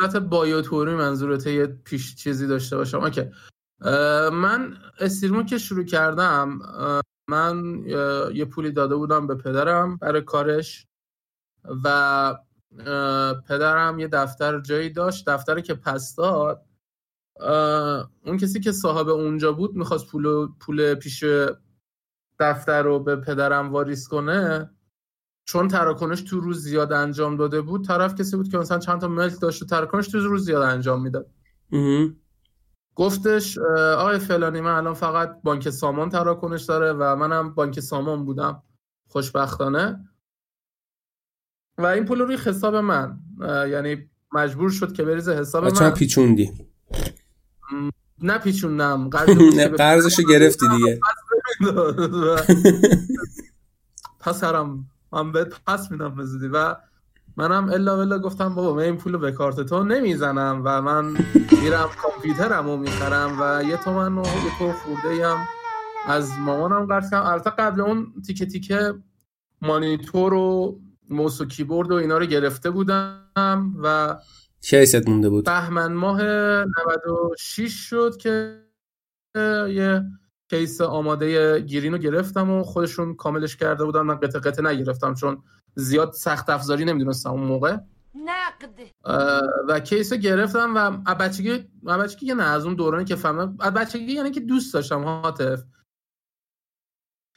حالت bio طوری منظورت یه پیش چیزی داشته باشم. okay. من استریمو که شروع کردم من یه پولی داده بودم به پدرم برای کارش و پدرم یه دفتر جایی داشت. دفتری که پس داد اون کسی که صاحب اونجا بود می‌خواست پول پول پیش دفتر رو به پدرم واریس کنه. چون تراکنش تو روز زیاد انجام داده بود طرف کسی بود که مثلا چند تا ملک داشت و تراکنش تو روز زیاد انجام می‌داد. گفتش آقای فلانی من الان فقط بانک سامان تراکنش داره و منم بانک سامان بودم. خوشبختانه. و این پول روی حساب من. یعنی مجبور شد که بریزه حساب من. پیچوندی. نه پیچوندم. قرضشو گرفتی دیگه. پس هرم من بهت پس میدم بزودی و منم الا بلا گفتم بابا من این پول به کارت تو نمی‌زنم و من میرم کامپیوترم رو می‌خرم و یه تومن و یه تو خورده هم از مامانم قرض کردم. البته قبل اون تیکه تیکه مانیتور و موس و کیبورد و اینا رو گرفته بودم و کیست مونده بود؟ بهمن ماه 96 شد که یه کیس آماده گیرین رو گرفتم و خودشون کاملش کرده بودن. من قطع قطع نگرفتم چون زیاد سخت افزاری نمی‌دونستم اون موقع. نقد. و case گرفتم و بچگی بچگی نه از اون دورانی که فهمیدم بچگی یعنی که دوست داشتم هاتف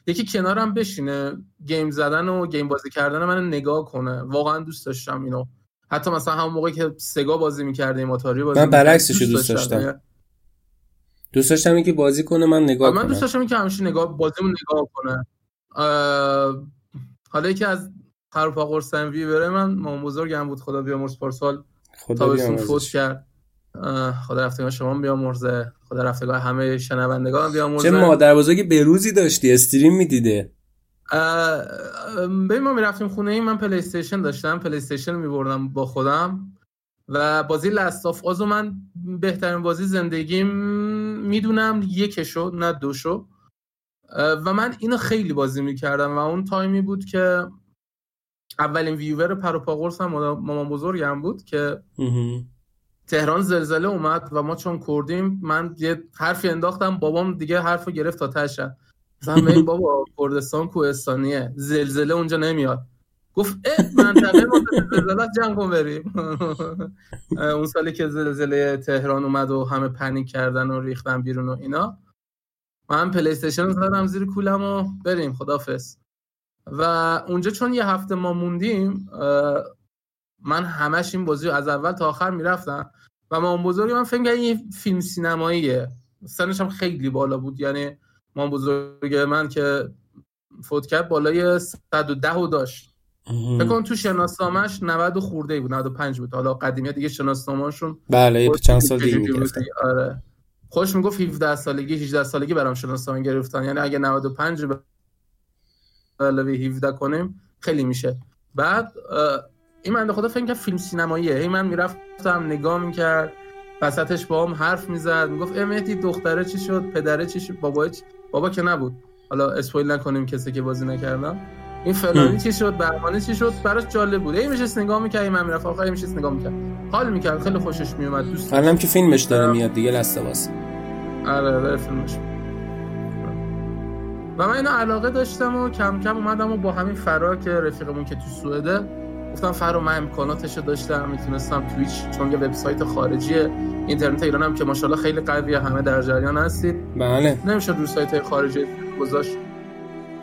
یکی کنارم بشینه game زدن و game بازی کردن من نگاه کنه. واقعا دوست داشتم اینو. حتی مثلا همون موقع که سگا بازی می‌کردیم اتاری بازی من برعکسش دوست داشتم دوست داشتم اینکه بازی کنه من نگاه من دوست داشتم که همیشه نگاه بازیمون نگاه کنه. حالا که از خروپا قرصن وی بره من مام بزرگم بود خدا بیامرز پارسال تابستون فوت کرد. خدا رفتگاه شما بیامرزه. خدا رفتگاه همه شنوندگان بیامرزه. چه مادر بزرگی بروزی داشتی استریم می‌دیده؟ ببین ما می‌رفتیم خونه ای من پلی استیشن داشتم. پلی استیشن میبردم با خودم. و بازی لستاف آزو من بهترین بازی زندگیم می‌دونم یکشو نه دوشو. و من اینو خیلی بازی می‌کردم و اون تایمی بود که اولین ویور پروپاگورس هم مامان بزرگم بود که تهران زلزله اومد و ما چون کردیم من یه حرفی انداختم بابام دیگه حرف گرفت تا تشه مثلا بابا کردستان کوهستانیه زلزله اونجا نمیاد. گفت اه منطقه ما زلزله جنگ کن بریم. اون سالی که زلزله تهران اومد و همه پنیک کردن و ریختن بیرون و اینا من پلی استیشن زدم زیر کولم و بریم خدافظ و اونجا چون یه هفته ما موندیم من همش این بازی از اول تا آخر می‌رفتم و ما بزرگی من فکر این فیلم سینماییه. سنش هم خیلی بالا بود. یعنی ما بزرگ من که فوت کرد بالای 110 و داشت. فکر کنم تو شناسنامهش 90 و خورده بود 95 بود. حالا قدیمی دیگه شناسنامه‌شون بله چند سال دیگه آره. خوش می‌گفت 17 سالگی 18 سالگی برام شناسنامه گرفتن. یعنی اگه 95 به علاوه 17 کنیم خیلی میشه. بعد این من خدا فکر فیلم سینماییه. هی من می‌رفتم نگاه می‌کرد وسطش با هم حرف می‌زد. می‌گفت امهدی دختره چی شد؟ پدره چی شد؟ بابا چی؟ بابا که نبود. حالا اسپویل نکنیم کسی که بازی نکردم. این فلانی چی شد؟ بهمانی چی شد؟ براش جالب بود. ای میشه نگاه می‌کرد من می‌رفت آخر میشه نگاه می‌کرد. حال می‌کرد خیلی خوشش میومد دوست الانم که فیلمش داره میاد دیگه لسته آره داره فیلمش. و من اینو علاقه داشتم و کم کم اومدم و با همین فرا که رفیقمون که تو سوئده گفتم فرا من امکاناتش رو داشتم می‌تونستم تویچ چون یه وبسایت خارجی اینترنت ایران هم که ماشاءالله خیلی قویه همه در جریان هستید. بله. نمیشه رو سایت خارجی گذاشت.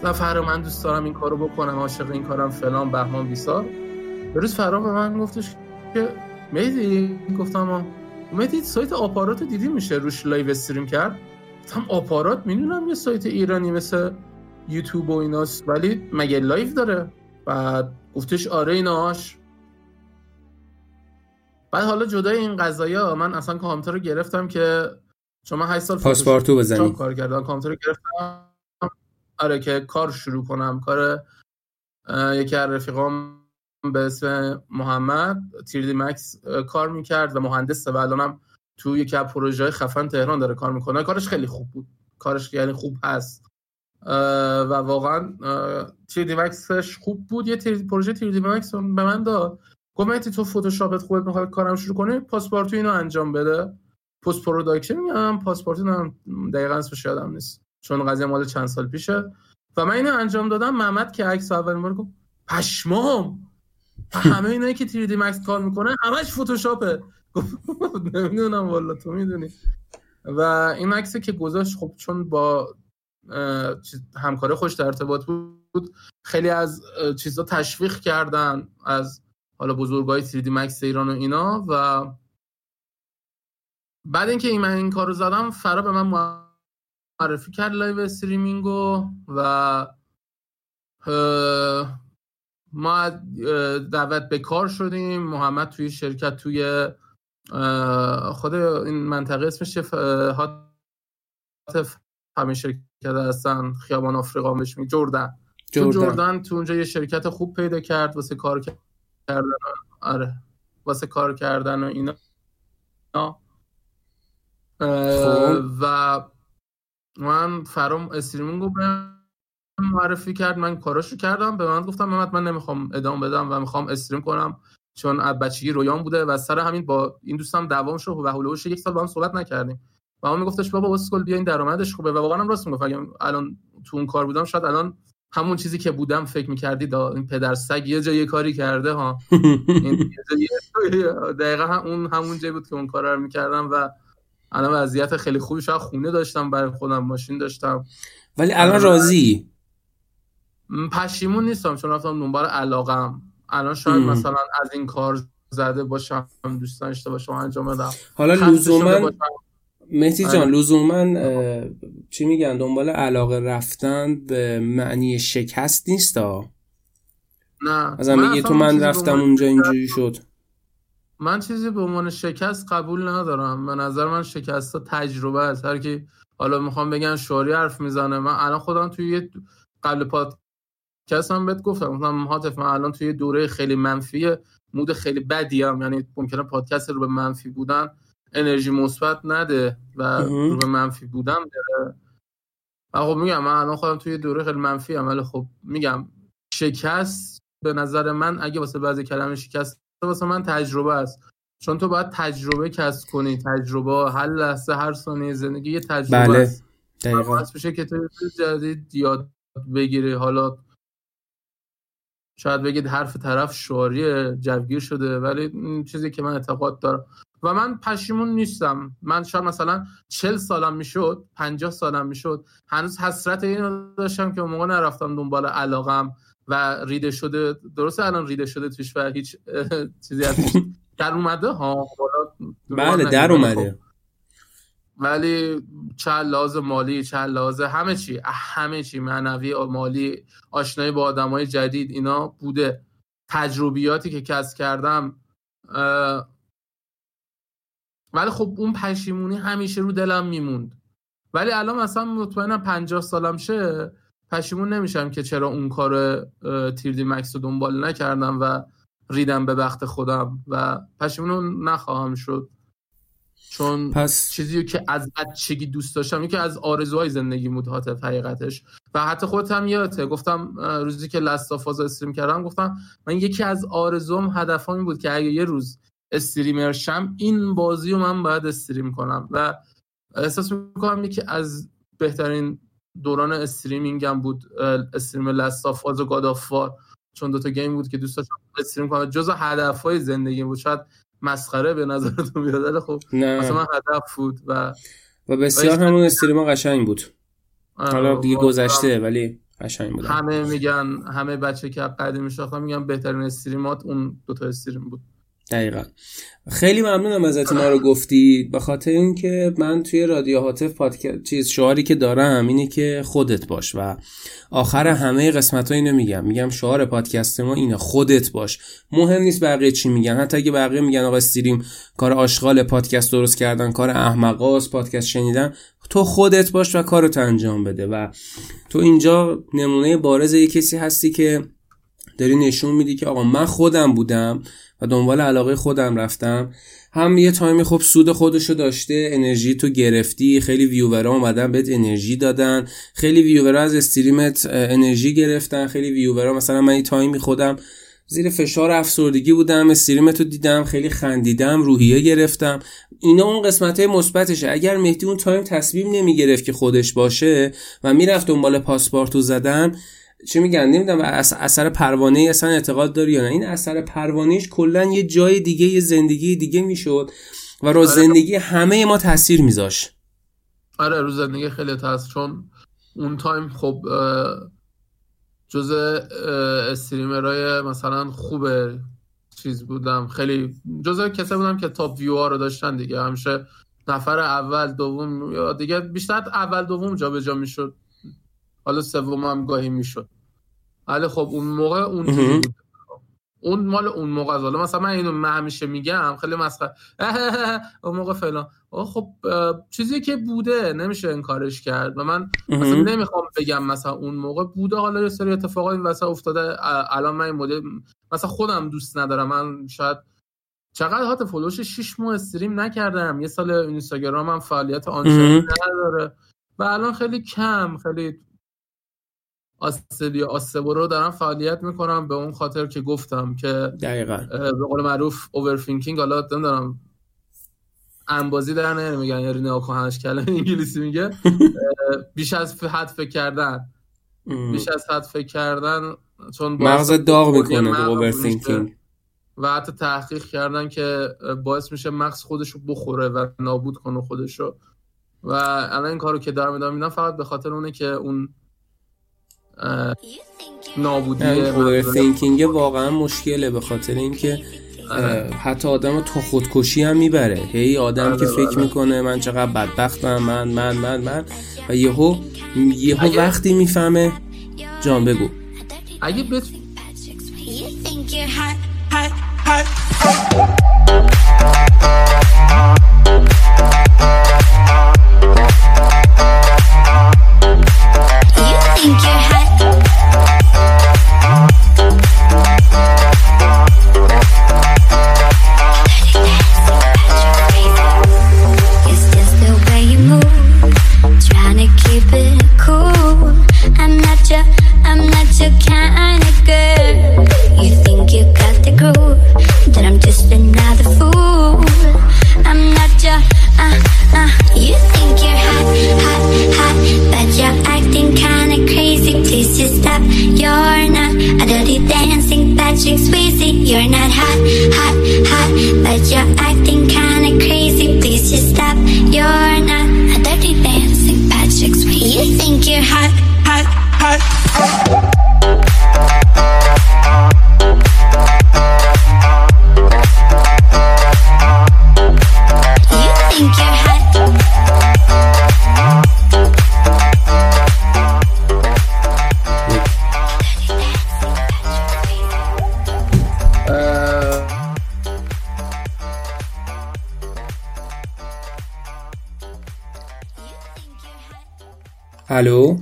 و فرا من دوست دارم این کارو بکنم عاشق این کارم فلان بهمان بیسار. یه روز فرا به من گفتش که میدی گفتم مهدی سایت آپارات دیدی میشه؟ روش live stream کرد. گفتم آپارات؟ می‌دونم یه سایت ایرانی مثل یوتیوب و ایناست ولی مگه live داره؟ بعد گفتش آره ایناش. بعد حالا جدای این قضايا من اصلا کامپیوتر رو گرفتم که چون من 8 سال post pro زنی. کار کردم کامپیوتر رو گرفتم. آره که کار شروع کنم. کار یکی از رفیقام به اسم محمد 3D Max کار می‌کرد و مهندس و الانم تو یکی از پروژه خفن تهران داره کار می‌کنه. کارش خیلی خوب بود. کارش یعنی خوب هست. و واقعا 3D Max ش خوب بود. یه پروژه 3D Max به من داد. گفت تو فتوشاپت خودت می‌خواد کارم شروع کنی؟ post pro اینو انجام بده. post production میگم. post pro دقیقاً اسمش یادم نیست. چون قضیه مال چند سال پیشه. و من اینو انجام دادم محمد که عکس اول بار گفت پشمام! همه اینایی که 3D مکس کار می‌کنه همش فتوشاپه. نمی‌دونم والا تو می‌دونی. و این عکسی که گذاشت خب چون با همکاره خوش در ارتباط بود خیلی از چیزا تشویق کردن از حالا بزرگای 3D مکس ایران و اینا و بعد اینکه این من این کارو زدم فرا به من معرفی کرد live streaming و و ما دعوت به کار شدیم. محمد توی شرکت توی خود این منطقه اسمش هاتف همین شرکت هستن. خیابان آفریقا بهش میگن جردن. تو جردن. تو اونجا یه شرکت خوب پیدا کرد. واسه کار کردن آره. واسه کار کردن و اینا. خب. و من فرام استریمینگ رو معرفی کرد من کاراشو کردم. به من گفتم محمد من نمی‌خوام ادامه بدم و می‌خوام استریم کنم چون از بچگی رویان بوده و سر همین با این دوستم دوام شد و هولوش یک سال با هم صحبت نکردیم. و اون میگفتش بابا اسکل بیا این درآمدش خوبه. و واقعا هم راست می‌گفت اگه الان تو اون کار بودم شاید الان همون چیزی که بودم فکر می‌کردی دا این پدر سگ یه جایی کاری کرده ها. دقیقا اون همون جایی بود که اون کار رو می‌کردم و الان وضعیت خیلی خوبی شاید خونه داشتم برای خودم ماشین داشتم. ولی الان راضی؟ پشیمون نیستم چون رفتم دنبال علاقم. الان شاید مثلا از این کار زده باشم دوست داشته باشم انجام بدم. حالا لزوما مهدی جان آره. لزوما چی میگن؟ دنبال علاقه رفتن به معنی شکست نیست نه. از میگه تو من رفتم اونجا اینجوری شد. من چیزی به عنوان شکست قبول ندارم. به نظر من شکست ها تجربه است. هر کی حالا می‌خوام بگن شوری حرف می‌زنه. من الان خودم توی یه قبل پادکست هم بهت گفتم. گفتم حاطف من الان توی دوره خیلی منفی مود خیلی بدی هم یعنی ممکنه پادکست رو به منفی بودن انرژی مثبت نده و رو به منفی بودم داره خب میگم من الان خودم توی دوره خیلی منفی ولی خب میگم شکست به نظر من اگه واسه بعضی کلمه شکست واسه من تجربه است. چون تو باید تجربه کسب کنی تجربه هر لحظه هر ثانیه زندگی یه تجربه بله. است. دقیقا. بشه که تو جدید یاد بگیری. حالا شاید بگید حرف طرف شعاری جوگیر شده ولی چیزی که من اعتقاد دارم. و من پشیمون نیستم. من شاید مثلا چل سالم می‌شد پنجاه سالم می‌شد. هنوز حسرت این داشتم که اون موقع نرفتم دنبال علاقم. و ریده شده درسته الان ریده شده توش و هیچ چیزی از در اومده؟ ها بله در اومده. خب. ولی چه لحاظ مالی چه لحاظ همه چی همه چی معنوی مالی آشنایی با آدمای جدید اینا بوده. تجربیاتی که کسب کردم ولی خب اون پشیمونی همیشه رو دلم میموند. ولی الان مثلا مطمئنم پنجاه سالم شه پشیمون نمیشم که چرا اون کار تیردی مکس رو دنبال نکردم و ریدم به بخت خودم و پشیمون نخواهم شد. چون پس... چیزی که از بچگی دوست داشتم یکی از آرزوهای زندگی بود حاطف حقیقتش. و حتی خودت هم یادته گفتم روزی که لستافاز استریم کردم گفتم من یکی از آرزوم هدفم بود که اگه یه روز استریمر شم این بازی رو من باید استریم کنم. و احساس می‌کنم یکی از بهترین دوران استریمینگم بود استریم لستافاز و گادافوار چون دوتا گیم بود که دوست داشتم استریم کنم. جزو هدفهای زندگی بود. شاید مسخره به نظرتون بیاد خب نه. مثلا من هدف بود و و بسیار همون استریم قشنگ بود. حالا دیگه گذشته ولی قشنگ بود. همه میگن همه بچه که قدیم میشناختن میگن بهترین استریمات اون دوتا استریم بود. دقیقا. خیلی ممنونم ازت اینا رو گفتی به خاطر اینکه من توی رادیو هاتف پادکست چیز شعاری که دارم اینه که خودت باش و آخر همه قسمت ها اینو میگم. میگم شعار پادکست ما اینه خودت باش. مهم نیست بقیه چی میگن. حتی اگه بقیه میگن آقا استریم کار آشغال پادکست درست کردن کار احمقاست پادکست شنیدن تو خودت باش و کارتو انجام بده. و تو اینجا نمونه بارز یه کسی هستی که داری نشون میدی که آقا من خودم بودم. و دنبال علاقه خودم رفتم. هم یه تایمی خب سود خودشو داشته انرژی تو گرفتی خیلی ویورا اومدن بهت انرژی دادن. خیلی ویورا از استریمت انرژی گرفتن. خیلی ویورا مثلا من یه تایمی خودم زیر فشار افسردگی بودم stream تو دیدم خیلی خندیدم روحیه گرفتم. اینا اون قسمت مثبتشه. اگر مهدی اون time تصمیم نمی‌گرفت که خودش باشه و می‌رفت دنبال post pro زدن چی میگن؟ نمی‌دونم اثر پروانه اصلا اعتقاد داری یا نه. این اثر پروانهش کلا یه جای دیگه یه زندگی دیگه می‌شد و رو آره. زندگی همه ما تاثیر میذاشت. آره رو زندگی خیلی تاثیر چون اون time خب جز استریمرهای مثلا خوب چیز بودم. خیلی جز کسی بودم که تاپ ویو ها رو داشتن دیگه. همیشه نفر اول دوم یا دیگه بیشتر اول دوم جا جا می‌شد. حالا سوم هم گاهی می‌شد. ولی خب اون موقع اون بود. اون مال اون موقع حالا. مثلا من اینو همیشه میگم خیلی مسخره. اون موقع فلان. خب چیزی که بوده نمیشه انکارش کرد و من مثلا نمی‌خوام بگم مثلا اون موقع بوده. حالا یه سری اتفاقات این واسه افتاده. الان من این مدل مثلا خودم دوست ندارم. من شاید چقدر هات فولوش 6 ماه استریم نکردم. یه سال اینستاگرام هم فعالیت آنچنانی نداره. و الان خیلی کم خیلی آستریا آسبو رو دارم فعالیت می‌کنم به اون خاطر که گفتم که دقیقا. به قول معروف اوورفینکینگ حالا نمی‌دونم انبازی در نمیگن یا ناکو همش کلمه انگلیسی میگه. بیش از حد فکر کردن. بیش از حد فکر کردن چون مغز داغ می‌کنه اوورفینکینگ و حتی تحقیق کردن که باعث میشه مغز خودش رو بخوره و نابود کنه خودش رو. و الان این کارو که دارم ادامه میدم فقط به خاطر اونه که اون نابودی اوورثینکینگ واقعا مشکله به خاطر اینکه حتی آدم تو خودکشی هم می‌بره. هی آدم که فکر آره. می‌کنه من چقدر بدبختم من من من من. و یهو یهو وقتی می‌فهمه جان بگو. اگه بت... just another fool. I'm not your, uh, uh. You think you're hot, hot, hot, but you're acting kinda crazy. Please just stop. You're not a dirty dancing Patrick Swayze. You're not hot, hot. الو؟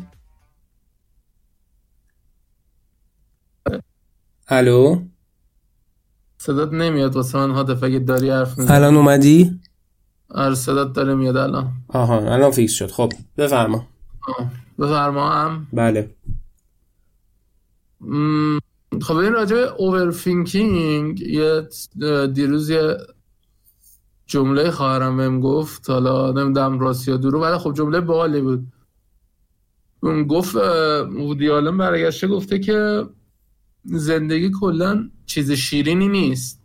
الو؟ صدات نمیاد واسه من هاتف اگه داری حرف می‌زنی. الان اومدی؟ آره صدات داره میاد الان. آها الان fix شد. خب بفرما. بفرما هم بله. خب این راجع به overthinking یه دیروز یه جمله خواهرم بهم گفت. حالا نمی‌دونم راست یا دروغ ولی خب جمله باحالی بود. گفت وودی آلن برگشته گفته که زندگی کلا چیز شیرینی نیست.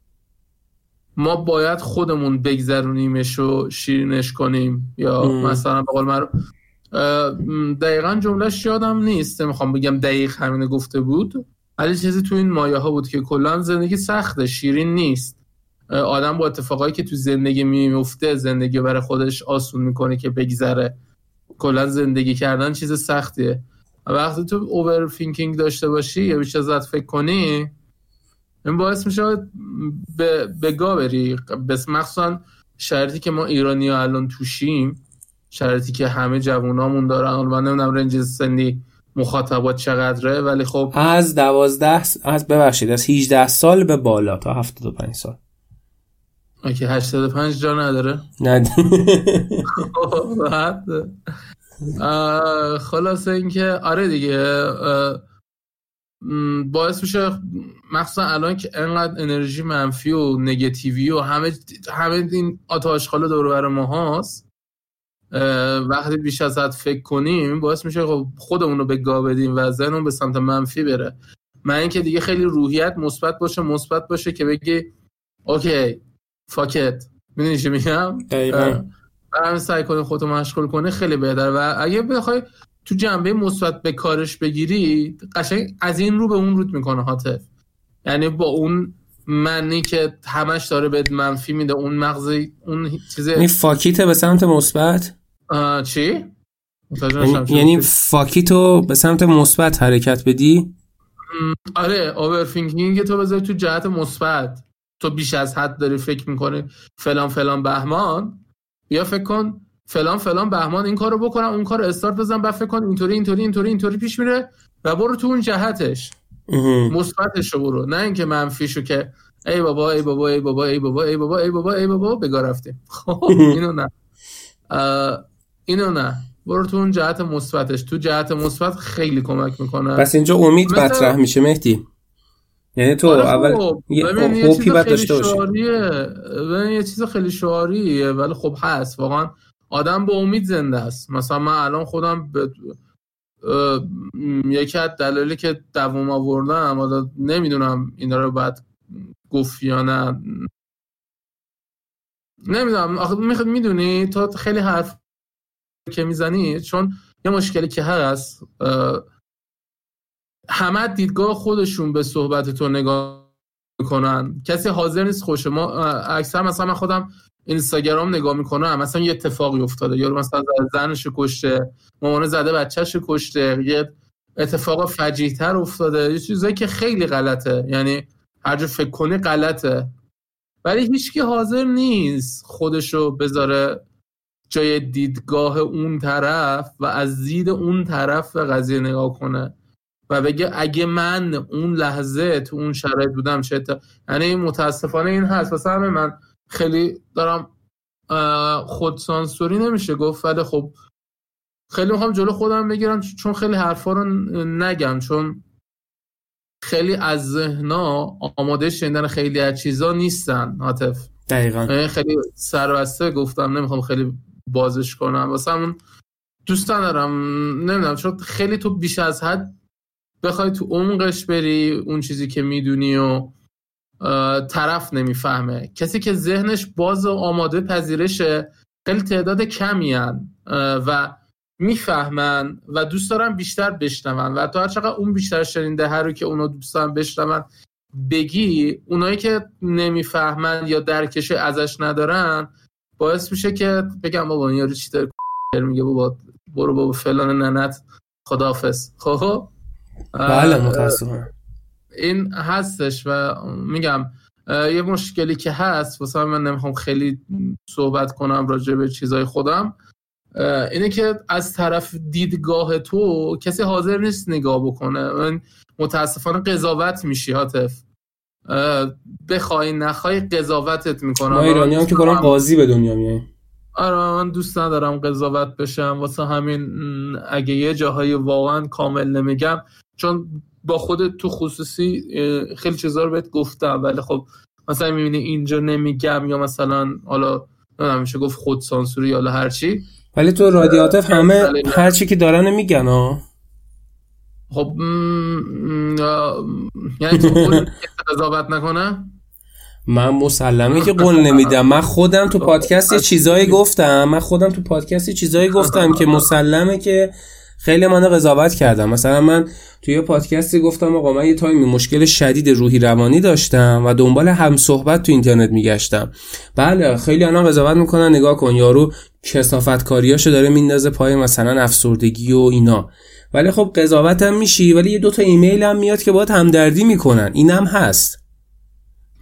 ما باید خودمون بگذرونیمش و شیرینش کنیم. یا مثلا به قول دقیقا جملهش یادم نیست. می‌خوام بگم دقیق همینه گفته بود. ولی چیزی تو این مایه ها بود که کلا زندگی سخته شیرین نیست. آدم با اتفاقایی که تو زندگی میفته زندگی برای خودش آسون می‌کنه که بگذره. کلا زندگی کردن چیز سختیه. وقتی تو overthinking داشته باشی یا بیش از حد فکر کنی این باعث میشه به بگا بری. بس مخصوصا شرایطی که ما ایرانی ها الان توشیم شرایطی که همه جوونامون دارن. من نمی‌دونم range سنی مخاطبات چقدره ولی خب از دوازده از ببخشید از 18 سال به بالا تا 75 سال. اوکی 85 جا نداره. نه. خلاصه اینکه آره دیگه باعث میشه مخصوصا الان که انقدر انرژی منفی و نگتیوی و همه همه این آتاشخاله دور بر ما هست وقتی بیش از حد فکر کنیم باعث میشه خب خودمون رو به گا بدیم و ذهنمون به سمت منفی بره. من اینکه دیگه خیلی روحیت مثبت باشه مثبت باشه که بگی اوکی فاکت می‌دونی چی میگم؟ برام سعی کنی خودتو مشغول کنی خیلی بهتر. و اگه بخوای تو جنبه مثبت به کارش بگیری قشنگ از این رو به اون روت می‌کنه حاطف یعنی با اون منی که همش داره به منفی میده اون مغز اون چیز یعنی فاکیت به سمت مثبت؟ چی؟ یعنی, یعنی فاکیتو به سمت مثبت حرکت بدی؟ آره اوورفینکینگ تو بذاری تو جهت مثبت. تو بیش از حد داری فکر می‌کنی فلان فلان بهمان؟ یا فکر کن فلان فلان بهمان این کارو بکنم اون کار استارت بزن بعد فکر کن اینطوری اینطوری اینطوری اینطوری پیش میره و برو تو اون جهتش. مثبتش رو برو. نه اینکه منفیشو که ای بابا ای بابا ای بابا ای بابا ای بابا ای بابا ای بابا بگا رفتیم. خب اینو نه. اینو نه. برو تو اون جهت مثبتش. تو جهت مثبت خیلی کمک می‌کنه. پس اینجا امید. مطرح میشه مهدی. یعنی تو آره اول خب. یه هوپی باید داشته باشی. یه چیز خیلی شعاریه ولی خب هست. واقعا آدم به امید زنده است. مثلا من الان خودم به یکی از دلایلی که دوام آوردم حالا نمی‌دونم اینا رو بعد گفت یا نه. نمی‌دونم. آخه می‌دونی؟ تو خیلی حرف که می‌زنی چون یه مشکلی که هست همه دیدگاه خودشون به صحبت تو نگاه می‌کنن. کسی حاضر نیست خوشه ما اکثر مثلا من خودم اینستاگرام نگاه می‌کنم مثلا یه اتفاقی افتاده. یا مثلا زنش کشته مامانه زده بچهش کشته یه اتفاق فجیح تر افتاده. یه چیزایی که خیلی غلطه. یعنی هر جا فکر کنی غلطه. ولی هیچکی حاضر نیست خودشو بذاره جای دیدگاه اون طرف و از دید اون طرف به قضیه نگاه کنه. و بگه اگه من اون لحظه تو اون شرایط بودم چه یعنی متاسفانه این هست. مثلا من خیلی دارم خودسانسوری نمیشه گفت. ولی خب خیلی می‌خوام جلو خودم بگیرم چون خیلی حرفا رو نگم. چون خیلی از ذهنا آماده شنیدن خیلی از چیزا نیستن عاطف. دقیقا. یعنی خیلی سربسته گفتم نمی‌خوام خیلی بازش کنم. واسه همون دوست ندارم نمی‌دونم چون خیلی تو بیش از حد بخوای تو عمقش بری اون چیزی که می‌دونی و طرف نمی‌فهمه. کسی که ذهنش باز و آماده پذیرشه خیلی تعداد کمی هن و می‌فهمن و دوست دارن بیشتر بشنون. و تو هر چقدر اون بیشتر شنینده هر رو که اونو دوست دارن بشنون بگی اونایی که نمی‌فهمن یا درکش ازش ندارن باعث میشه که بگم بابا یارو چی داره میگه؟ بابا برو بابا فلان ننت خداحافظ. خب؟ بله متاسفم. این هستش و میگم یه مشکلی که هست واسه من نمی‌خوام خیلی صحبت کنم راجع به چیزای خودم اینه که از طرف دیدگاه تو کسی حاضر نیست نگاه بکنه. من متاسفانه قضاوت میشی حاطف. بخوای نخوای قضاوتت می‌کنم. ما ایرانی هم که کنم قاضی به دنیا میای آره من دوست ندارم قضاوت بشم. واسه همین اگه یه جاهای واقعا کامل نمیگم چون با خودت تو خصوصی خیلی چیزا رو بهت گفتم ولی خب مثلا می‌بینی اینجا نمیگم یا مثلا حالا نمیشه گفت خود سانسوری یا هر چی ولی تو رادیاتف همه هر چی که دارن میگن ها؟ خب یعنی تو قضاوت نکنه؟ من مسلمه که قول نمیدم. من خودم تو پادکست یه چیزایی گفتم. من خودم تو پادکست یه چیزایی گفتم که مسلمه که خیلی منو قضاوت کردم مثلا من توی یه پادکستی گفتم آقا من یه تایمی مشکل شدید روحی روانی داشتم و دنبال هم صحبت تو اینترنت میگشتم. بله خیلی الان قضاوت می‌کنن نگاه کن یارو کسافت کاریاشو داره میندازه پای مثلا افسردگی و اینا. ولی خب قضاوت هم میشی ولی یه دوتا ایمیل هم میاد که باید همدردی می‌کنن. اینم هست.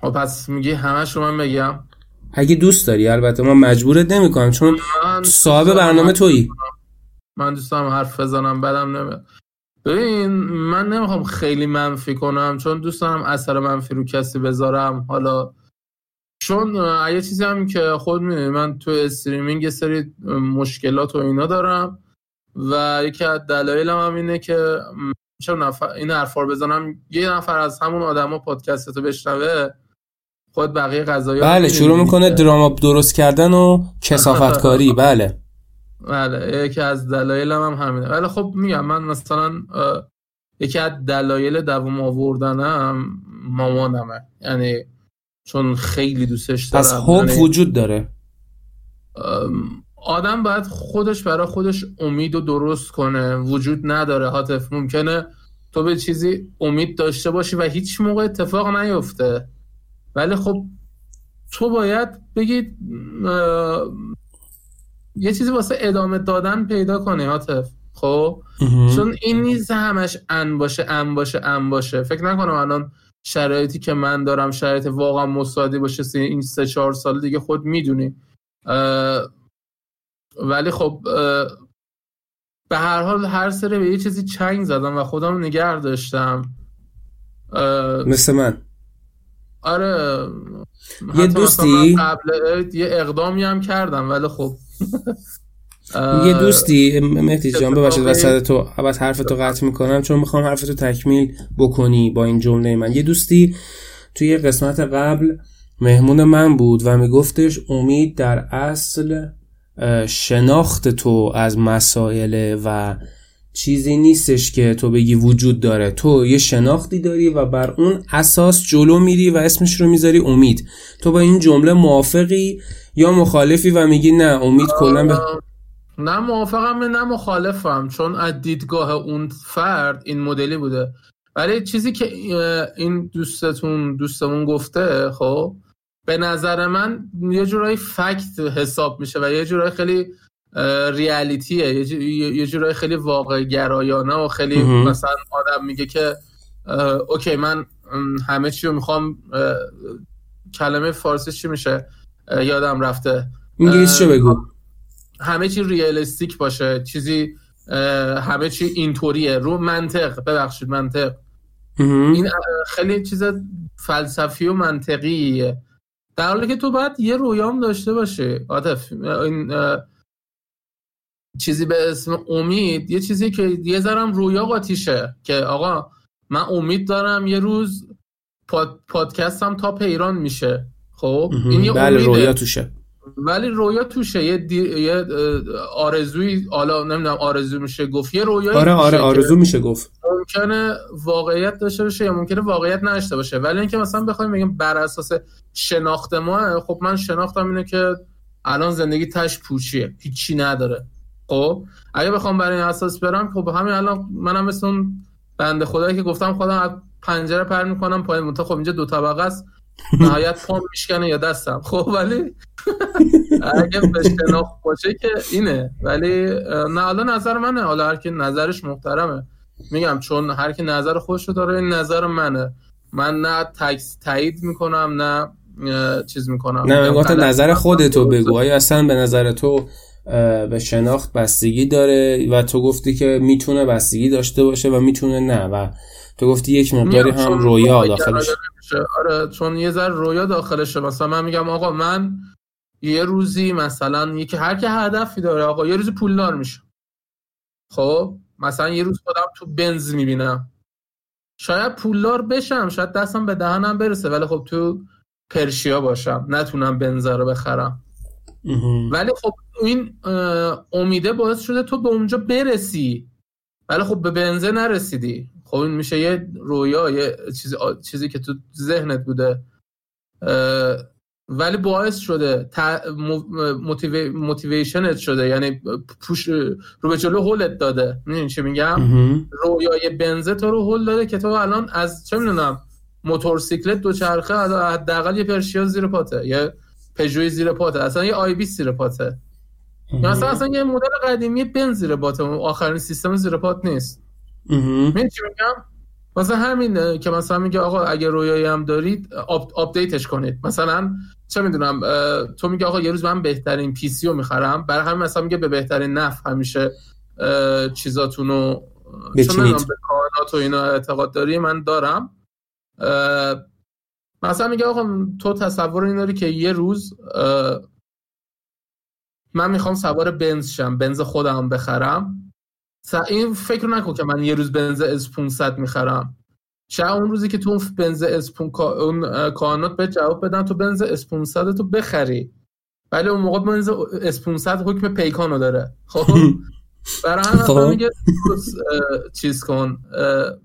خب پس میگی همش رو من بگم؟ اگه دوست داری البته من مجبورت نمی‌کنم چون صاحب برنامه تویی. من دوستم حرف بزنم بدم نمیاد ببین من نمی‌خوام خیلی منفی کنم چون دوست دارم اثر منفی رو کسی بذارم. حالا چون یه چیزی هم که خود می‌دونی من تو استریمینگ یه سری مشکلات و اینا دارم و یکی از دلایلم هم اینه که چون نفر این حرفا رو بزنم یه نفر از همون آدما پادکست رو بشنوه خود بقیه قضايا بله شروع می‌کنه دراما درست کردن و کسافت کاری بله. بله یکی از دلایلم هم همینه. ولی خب میگم من مثلا یکی از دلایل دوام آوردنم مامانمه. یعنی چون خیلی دوستش دارم پس حب یعنی وجود داره؟ آدم باید خودش برای خودش امید و درست کنه. وجود نداره حاطف. ممکنه تو به چیزی امید داشته باشی و هیچ موقع اتفاق نیفته. ولی خب تو باید بگید یه چیزی واسه ادامه دادن پیدا کنی حاطف خب؟ چون این نیست همش ان باشه ان باشه ان باشه. فکر نکنم الان شرایطی که من دارم شرایط واقعا مساعدی باشه این سه چهار سال دیگه خود می‌دونی. ولی خب به هر حال هر سره به یه چیزی چنگ زدم و خودم نگه داشتم. مثل من. آره یه دوستی؟ قبل یه اقدامی هم کردم ولی خب. یه دوستی؟ مهدی جان ببخشید وسط تو حرف حرفتو قطع می‌کنم چون می‌خوام حرفتو تکمیل بکنی با این جمله من. یه دوستی توی قسمت قبل مهمون من بود و میگفتش امید در اصل شناخت تو از مسائل و چیزی نیستش که تو بگی وجود داره. تو یه شناختی داری و بر اون اساس جلو میری و اسمش رو می‌ذاری امید. تو با این جمله موافقی یا مخالفی و میگی نه امید کلا به نه موافقم نه مخالفم. چون از دیدگاه اون فرد این مدلی بوده. ولی چیزی که این دوستتون دوستمون گفته خب به نظر من یه جورایی فکت حساب میشه و یه جورایی خیلی ریالیتیه یه جورایی خیلی واقع گرایانه و خیلی مثلا آدم میگه که اوکی من همه چی رو می‌خوام کلمه فارسی چی میشه؟ یادم رفته. انگلیسی بگو؟ همه چی ریالستیک باشه. چیزی همه چی اینطوریه. رو منطق ببخشید منطق. این خیلی چیز فلسفی و منطقیه. در حالی که تو باید یه رویام داشته باشه عاطف این چیزی به اسم امید یه چیزی که یه ذرم رویا قاطیشه که آقا من امید دارم یه روز پاد، پادکستم تا پیران میشه. خب؟ این یه بله رویا توشه. ولی رویا توشه. یه, دی... یه آرزوی حالا نمی‌دونم آرزو میشه گفت. یه رویا آره آره آرزو میشه گفت. ممکنه واقعیت داشته باشه یا ممکنه واقعیت نداشته باشه. ولی اینکه مثلا بخوایم بگیم بر اساس شناخت ما خب من شناختم اینه که الان زندگی تش پوچیه. هیچی نداره. خب اگه بخوام برای این اساس برم خب همین الان منم مثل اون بنده خدایی که گفتم خودم از پنجره پر می‌کنم پایین. مونتا خب اینجا دو طبقه است. نهایت پام میشکنه یا دستم. خب ولی اگه به شناخت باشه که اینه. ولی نه حالا نظر منه. حالا هر کی نظرش محترمه. میگم چون هر کی نظر خودش رو داره این نظر منه. من نه تکس تایید می‌کنم نه چیز می‌کنم. نه من نظر خودتو بگو. آیا اصلا به نظر تو به شناخت بستگی داره و تو گفتی که می‌تونه بستگی داشته باشه و می‌تونه نه و تو گفتی یک مقداری هم رویا داخلش. آره چون یه ذره رویا داخلشه. مثلا من میگم آقا من یه روزی مثلا یکی هر که هدفی داره آقا یه روزی پولدار میشه. خب مثلا یه روز خودم تو بنز می‌بینم. شاید پولدار بشم شاید دستم به دهنم برسه ولی خب تو پرشیا باشم. نتونم بنز رو بخرم. ولی خب این امیده باعث شده تو به اونجا برسی. ولی خب به بنزه نرسیدی. خب این میشه یه رویا یه چیزی, چیزی که تو ذهنت بوده. ولی باعث شده موتیویشنت شده. یعنی push رو به جلو هلت داده. می‌دونی چی میگم؟ رویای بنزه تو رو هل داده که تو الان از چه می‌دونم موتورسیکلت دو چرخه حداقل یه پرشیا زیر پاته. یه پژوی زیر پاته. اصلا یه آی بی زیر پاته. یا اصلا اصلا یه مدل قدیمی بنز زیر پاته. آخرین سیستم زیر پات نیست. می‌دونی چی میگم؟ مثلا همین که مثلا میگه آقا اگه رویایی هم دارید update ش کنید. مثلا چه می‌دونم تو میگه آقا یه روز من بهترین PC رو می‌خرم. برای همین مثلا میگه به بهترین نحو همیشه چیزاتونو چون به کائنات و اینا اعتقاد داری من دارم. مثلا میگه آقا تو تصور این داری که یه روز من می‌خوام سوار بنز شم بنز خودم بخرم. این فکر نکن که من یه روز بنز S 500 می‌خرم. چه اون روزی که تو اون بنز از اون کائنات به جواب بدن تو بنز S 500 تو بخری. ولی اون موقع بنز S 500 حکم پیکانو داره. خب؟ برای هم خب. میگه چیز کن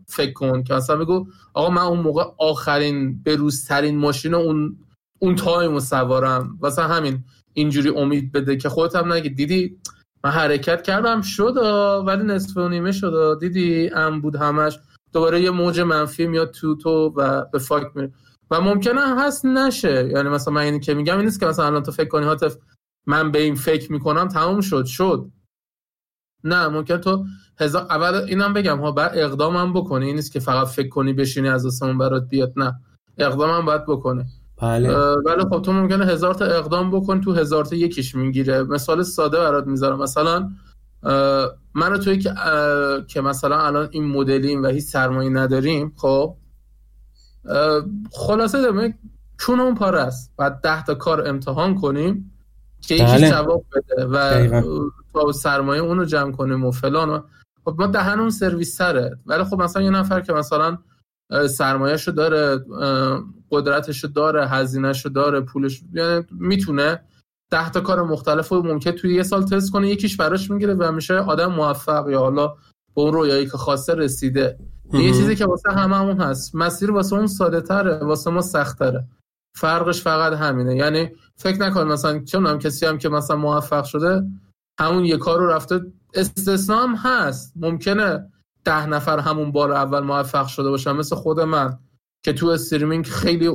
فکر کن که اصلا بگو آقا من اون موقع آخرین بروزترین ماشین اون اون time سوارم. واسه همین اینجوری امید بده که خودت هم نگی. دیدی من حرکت کردم شد ولی نصف و نیمه شد دیدی ام بود همش. دوباره یه موج منفی میاد تو تو و به فاک میره. و ممکنه هست نشه. یعنی مثلا من اینی که میگم این نیست که مثلا الان تو فکر کنی هاتف من به این فکر می‌کنم تموم شد. شد. نه ممکن تو هزار اول اینم بگم ها بعد اقدامم بکنی. این نیست که فقط فکر کنی بشینی از آسمون برات بیاد نه. اقدامم باید بکنه بله. ولی خب تو ممکنه هزار تا اقدام بکن تو هزار تا یکیش می‌گیره. مثال ساده برات می‌ذارم. مثلا من توی که که مثلا الان این مدلیم و هیچ سرمایه نداریم خب خلاصه دارم چون اون پاره است. بعد ده تا کار امتحان کنیم. که یکی بله. جواب بده و تا سرمایه اونو جمع کنیم و فلان و خب ما دهن اون سرویس سره. ولی خب مثلا یه نفر که مثلا سرمایهشو داره قدرتشو داره هزینهشو داره پولش یعنی می‌تونه ده تا کار مختلف رو ممکن توی یه سال تست کنه یکیش براش می‌گیره و میشه آدم موفق یا حالا به اون رویایی که خواسته رسیده. یه چیزی که واسه هممون هست. مسیر واسه اون ساده تره واسه ما سخت تره فرقش فقط همینه. یعنی فکر نکن مثلا چون هم کسی هم که مثلا موفق شده همون یه کار رو رفته. استثنا هم هست. ممکنه ده نفر همون بار اول موفق شده باشن. مثل خود من که تو استریمینگ خیلی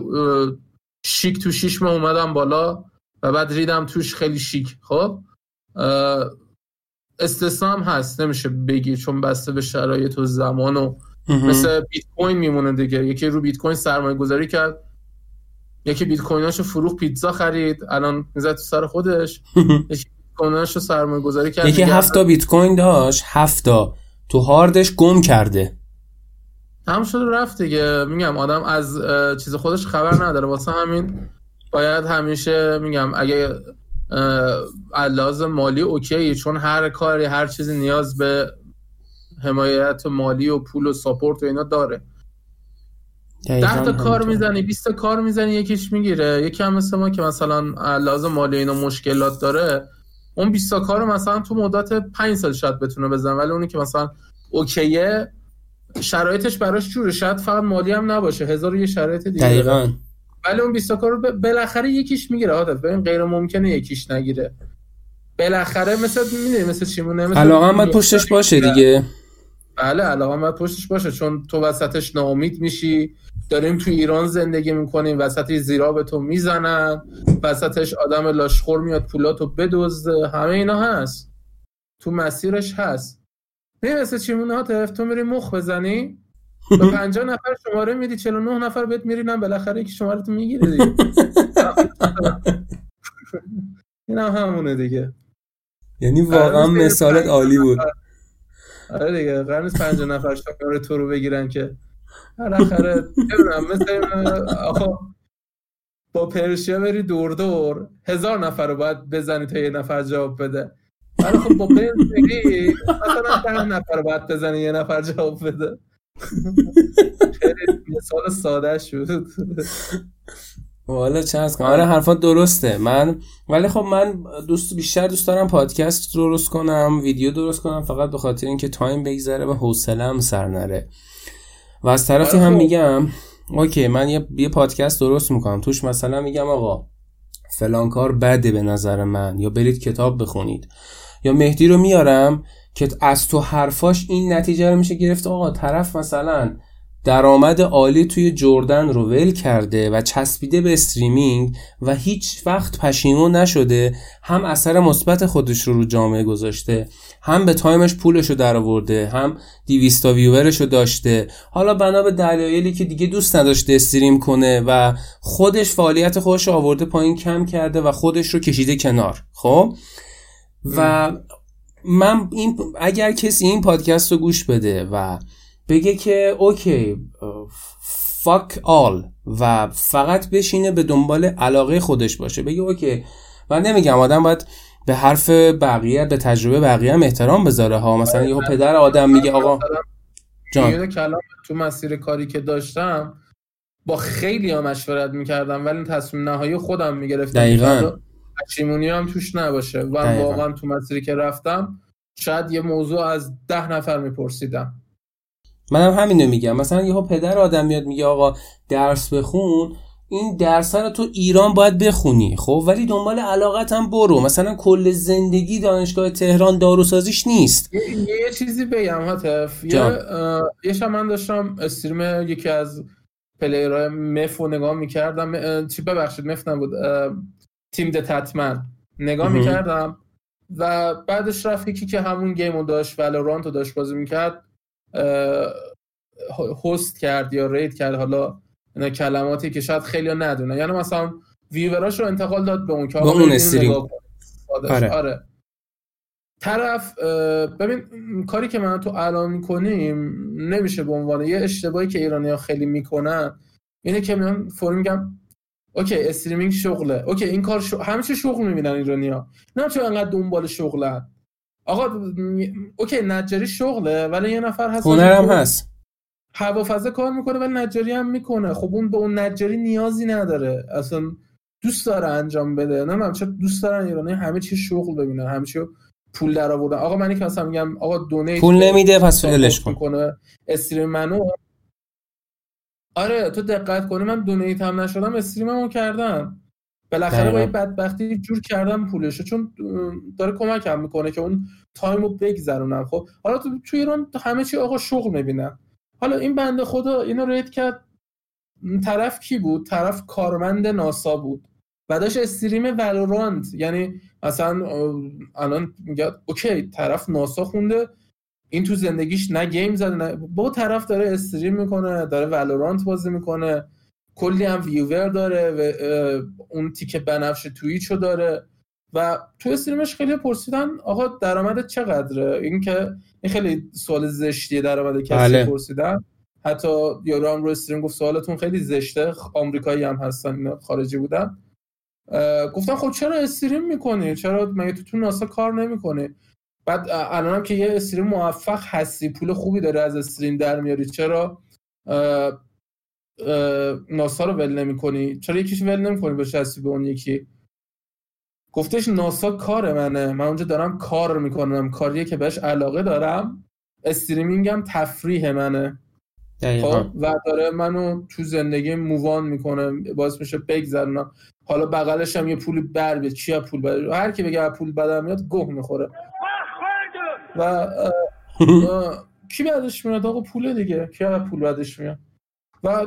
شیک تو شیش ماه اومدم بالا و بعد ریدم توش خیلی شیک. خب؟ استثنا هم هست. نمیشه بگی چون بسته به شرایط و زمان و مثل بیت کوین میمونه دیگه. یکی رو بیت کوین سرمایه گذاری کرد. یکی بیت کویناشو فروخ پیتزا خرید الان می‌زد تو سر خودش. یکی بیت کویناشو سرمایه گذاری کرد یکی هفتا بیت کوین داشت هفتا تو هاردش گم کرده. هم شده رفت دیگه. میگم آدم از چیز خودش خبر نداره. واسه همین باید همیشه میگم اگه لازم مالی اوکی چون هر کاری هر چیزی نیاز به حمایت مالی و پول و ساپورت و اینا داره. ده تا کار می‌زنی 20 تا کار می‌زنی یکیش می‌گیره. یکی هم مثل ما که مثلا لازم مالی اینا مشکلات داره اون 20 تا کار مثلا تو مدت 5 سال شاید بتونه بزنه. ولی اونی که مثلا اوکیه شرایطش براش جوره. شاید فقط مالی هم نباشه. هزار یه شرایط دیگه دقیقاً. ولی اون 20 کار رو بالاخره یکیش می‌گیره. عادت ببین غیر ممکنه یکیش نگیره. بالاخره مثل می‌دونی مثل چیمونه مثل علاقه هم پشتش باشه دیگه. بله علاقه هم پشتش باشه چون تو وسطش ناامید میشی. داریم تو ایران زندگی می‌کنیم وسط زیرا به تو می‌زنن. وسطش آدم لاشخور میاد پولاتو بدزده. همه اینا هست. تو مسیرش هست. نه مثل چیمونه ها تو میری مخ بزنی؟ به 50 نفر شماره میدی 49 نفر بهت میرینن بالاخره یکی شماره تو می‌گیره دیگه. این هم همونه دیگه. یعنی واقعا مثالت عالی بود. آره دیگه قرار 50 نفر شماره تو رو بگیرن که. بالاخره نمی‌دونم مثل آقا با پرشیا بری دور دور هزار نفر رو باید بزنی تا یه نفر جواب بده. ولی خب با بنز بری مثلا ده نفر رو باید بزنی یه نفر جواب بده. مثال ساده شد والا چه از آره حرفات درسته. من ولی خب من دوست بیشتر دوست دارم پادکست درست کنم ویدیو درست کنم فقط به خاطر اینکه time بگذره و حوصله‌ام سر نره. و از طرفی آره هم خب. میگم okay من یه, یه پادکست درست می‌کنم. توش مثلا میگم آقا فلان کار بده به نظر من یا برید کتاب بخونید. یا مهدی رو میارم که از تو حرفاش این نتیجه رو میشه گرفت. آقا طرف مثلا درآمد عالی توی جردن رو ول کرده و چسبیده به streaming و هیچ وقت پشیمون نشده هم اثر مثبت خودش رو رو جامعه گذاشته هم به time ش پولش رو درآورده هم 200 viewer ش رو داشته. حالا بنا به دلایلی که دیگه دوست نداشته stream کنه و خودش فعالیت خودش رو آورده پایین کم کرده و خودش رو کشیده کنار خب؟ و من این اگر کسی این پادکست رو گوش بده و بگه که OK fuck all و فقط بشینه به دنبال علاقه خودش باشه. بگه OK من نمیگم آدم باید به حرف بقیه به تجربه بقیه هم احترام بذاره ها. مثلا یه پدر آدم میگه آقا جان. کلام تو مسیر کاری که داشتم با خیلی ها مشورت می‌کردم ولی تصمیم نهایی خودم می‌گرفتم. دقیقا. پشیمونی هم توش نباشه. و واقعا تو مسیری که رفتم شاید یه موضوع از ده نفر میپرسیدم. منم همینو میگم. مثلا یهو پدر آدم میاد میگه آقا درس بخون این درس رو تو ایران باید بخونی خب؟ ولی دنبال علاقت هم برو. مثلا کل زندگی دانشگاه تهران داروسازیش نیست. یه, یه چیزی بگم هاتف یه, یه من داشتم استریم یکی از پلیرهای مف رو نگاه می‌کردم. چی ببخشید مف نبود. تیم دتتمن. نگاه می‌کردم و بعدش رفت یکی که همون گیم رو داشت ولورانت رو داشت بازی می‌کرد. هست کرد یا رید کرد حالا اینا کلماتی که شاید خیلی ندونه یعنی مثلا ویوراش رو انتقال داد به اون که اون استریم. آره. آره. طرف ببین کاری که من تو الان می‌کنیم نمیشه به عنوان یه اشتباهی که ایرانی ها خیلی می‌کنن. اینه که میان فور میگن OK streaming شغله. OK این کار شغل... چی شغل می‌بینن ایرانی ها نه چون انقدر دنبال شغلن. آقا OK نجاری شغله ولی یه نفر هست هنرم هست. هوافضا کار می‌کنه و نجاری هم می‌کنه. خب اون به اون نجاری نیازی نداره. اصلا دوست داره انجام بده. نه چرا دوست دارن ایرانی همه چی شغل ببینن همه چی پول در آوردن. آقا من که مثلا میگم آقا دونیت پول نمیده پس فعلش کن. استریم منو. آره تو دقت کنی من دونیت هم نشدم استریممو کردم. بالاخره با بدبختی جور کردم پولشو چون داره کمکم می‌کنه که اون تایمو بگذرونم خب. حالا تو تو ایران همه چی آقا شغل می‌بینن حالا این بنده خدا اینو رید کرد. طرف کی بود؟ طرف کارمند ناسا بود. و داشت stream ولورانت یعنی مثلا الان میگه OK طرف ناسا خونده. این تو زندگیش نه game زده نه با طرف داره stream می‌کنه داره Valorant بازی می‌کنه. کلی هم viewer داره و اون تیک بنفش Twitch و داره و تو stream ش خیلی پرسیدن آقا درآمد چقدره؟ این که این خیلی سوال زشتیه درآمد کسی بله. پرسیدن. حتی یارو هم رو استریم گفت سوالتون خیلی زشته. آمریکایی هم هستن خارجی بودن. گفتم خب چرا استریم می‌کنی؟ چرا مگه تو تو ناسا کار نمی‌کنی؟ بعد الانم که یه استریم موفق هستی پول خوبی داره از استریم در میاری چرا ناسا رو ول نمی‌کنی؟ چرا یکیش ول نمی‌کنی به شستی به اون یکی؟ گفتش ناسا کار منه. من اونجا دارم کار می‌کنم. کاریه که بهش علاقه دارم استریمینگم تفریح منه. خب و داره منو تو زندگی مووان می‌کنه. باعث میشه بگذرونم. حالا بغلش هم یه پول بر بیاد. چیا پول بر؟ هر کی بگه پول بدم میاد گه می‌خوره. و کی بعدش میاد؟ آقا پول دیگه. کی پول بعدش میاد؟ و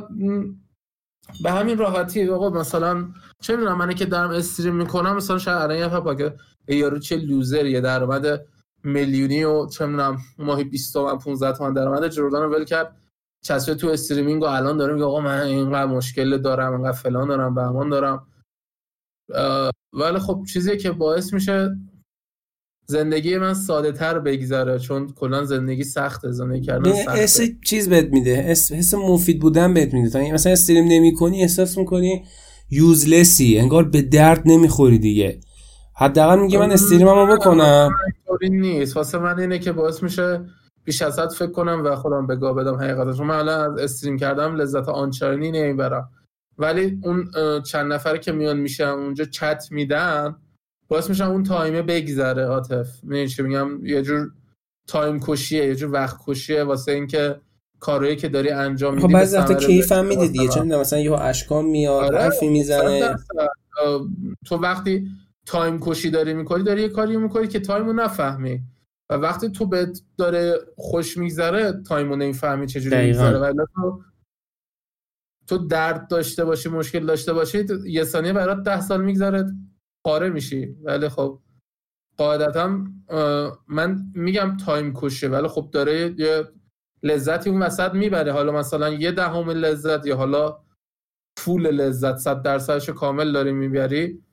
به همین راحتی آقا مثلا چه می‌دونم من که دارم استریم می‌کنم مثلا شاید الان یه پاپا که یارو چه لوزریه درآمد میلیونی و چه می‌دونم ماهی 20 تومن 15 تومن درآمد جردان رو ول کرد. چسبه تو استریمینگ و الان داره میگه آقا من اینقدر مشکل دارم اینقدر فلان دارم بهمان دارم. ولی خب چیزی که باعث میشه زندگی من ساده تر بگذره چون کلا زندگی سخته زندگی کردن سخته. حس چیز بهت میده حس مفید بودن بهت میده. تا مثلا استریم نمی‌کنی احساس می‌کنی useless ی انگار به درد نمی‌خوری دیگه. حداقل میگه من stream ممو بکنم. اینطوری نیست. واسه من اینه که باعث میشه بیش از حد فکر کنم و خودمو به گا بدم حقیقتش من الان از stream کردم لذت آنچنانی نمی‌برم. ولی اون چند نفری که میان میشن اونجا چت میدن باعث میشن اون time ه بگذره هاتف. می‌دونی چی میگم؟ یه جور time کشیه یه جور وقت کشیه واسه اینکه کارهایی که داری انجام میدی خب بعضی وقتا کیف هم میده دیگه. چون مثلا یه اشکام میاد آره حرفی می‌زنه. تو وقتی time کشی داری می‌کنی داری یه کاری می‌کنی که time و نفهمی. و وقتی تو بهت داره خوش میگذره time و نمی‌فهمی چجوری میگذره. ولی تو تو درد داشته باشی مشکل داشته باشی یه ثانیه برات ده سال میگذره. پاره میشی. ولی خب قاعدتا من میگم time کشه ولی خب داره یه لذتی اون وسط می‌بره. حالا مثلا یه دهم لذت یا حالا full لذت صد درصدش کامل داری می‌بری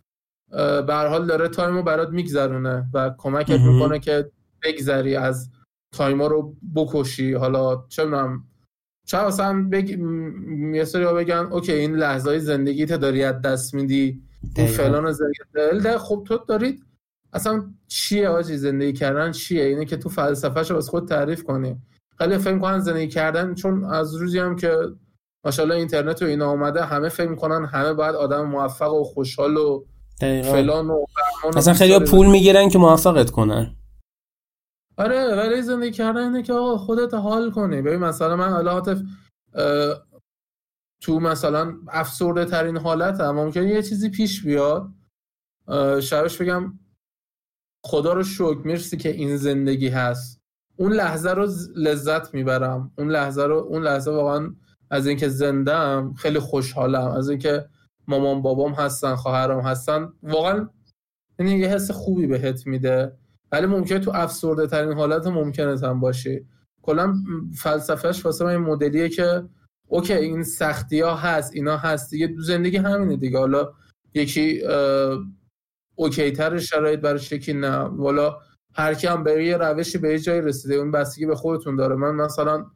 به هر حال داره time و برات میگذرونه و کمکت می‌کنه که بگذری از time ا رو بکشی. حالا چه می‌دونم. چه مثلا بگ... یه سری بگن اوکی این لحظه های زندگیت داری از دست میدی. این فلان رو زندگی دل خب تو دارید اصلا چیه آجی زندگی کردن چیه؟ اینه که تو فلسفهش رو خود تعریف کنی. خیلی فکر کنن زندگی کردن چون از روزی هم که ماشاءالله اینترنت و اینا آمده همه فکر کنن همه باید آدم موفق و خوشحال و فلان و اصلا خیلی پول می‌گیرن که موفقت کنن. آره ولی زندگی کردن اینه که آقا خودت حال کنی. ببین مثلا من حالا حاطف تو مثلا افسرده ترین حالت هم ممکنه یه چیزی پیش بیاد. شبش بگم خدا رو شکر مرسی که این زندگی هست. اون لحظه رو لذت می‌برم. اون لحظه رو اون لحظه واقعا از اینکه زندم خیلی خوشحالم. از اینکه مامان بابام هستن خواهرام هستن. واقعا این یه حس خوبی بهت میده. ولی ممکنه تو افسرده ترین حالت ممکنه هم باشی. کلا فلسفهش واسه من این مدلیه که اوکی این سختی ها هست اینا هست دیگه زندگی همینه دیگه. حالا یکی اوکی تر شرایط برای یکی نه. والا هر کی هم به یه روشی به یه جایی رسیده اون بستگی به خودتون داره. من مثلا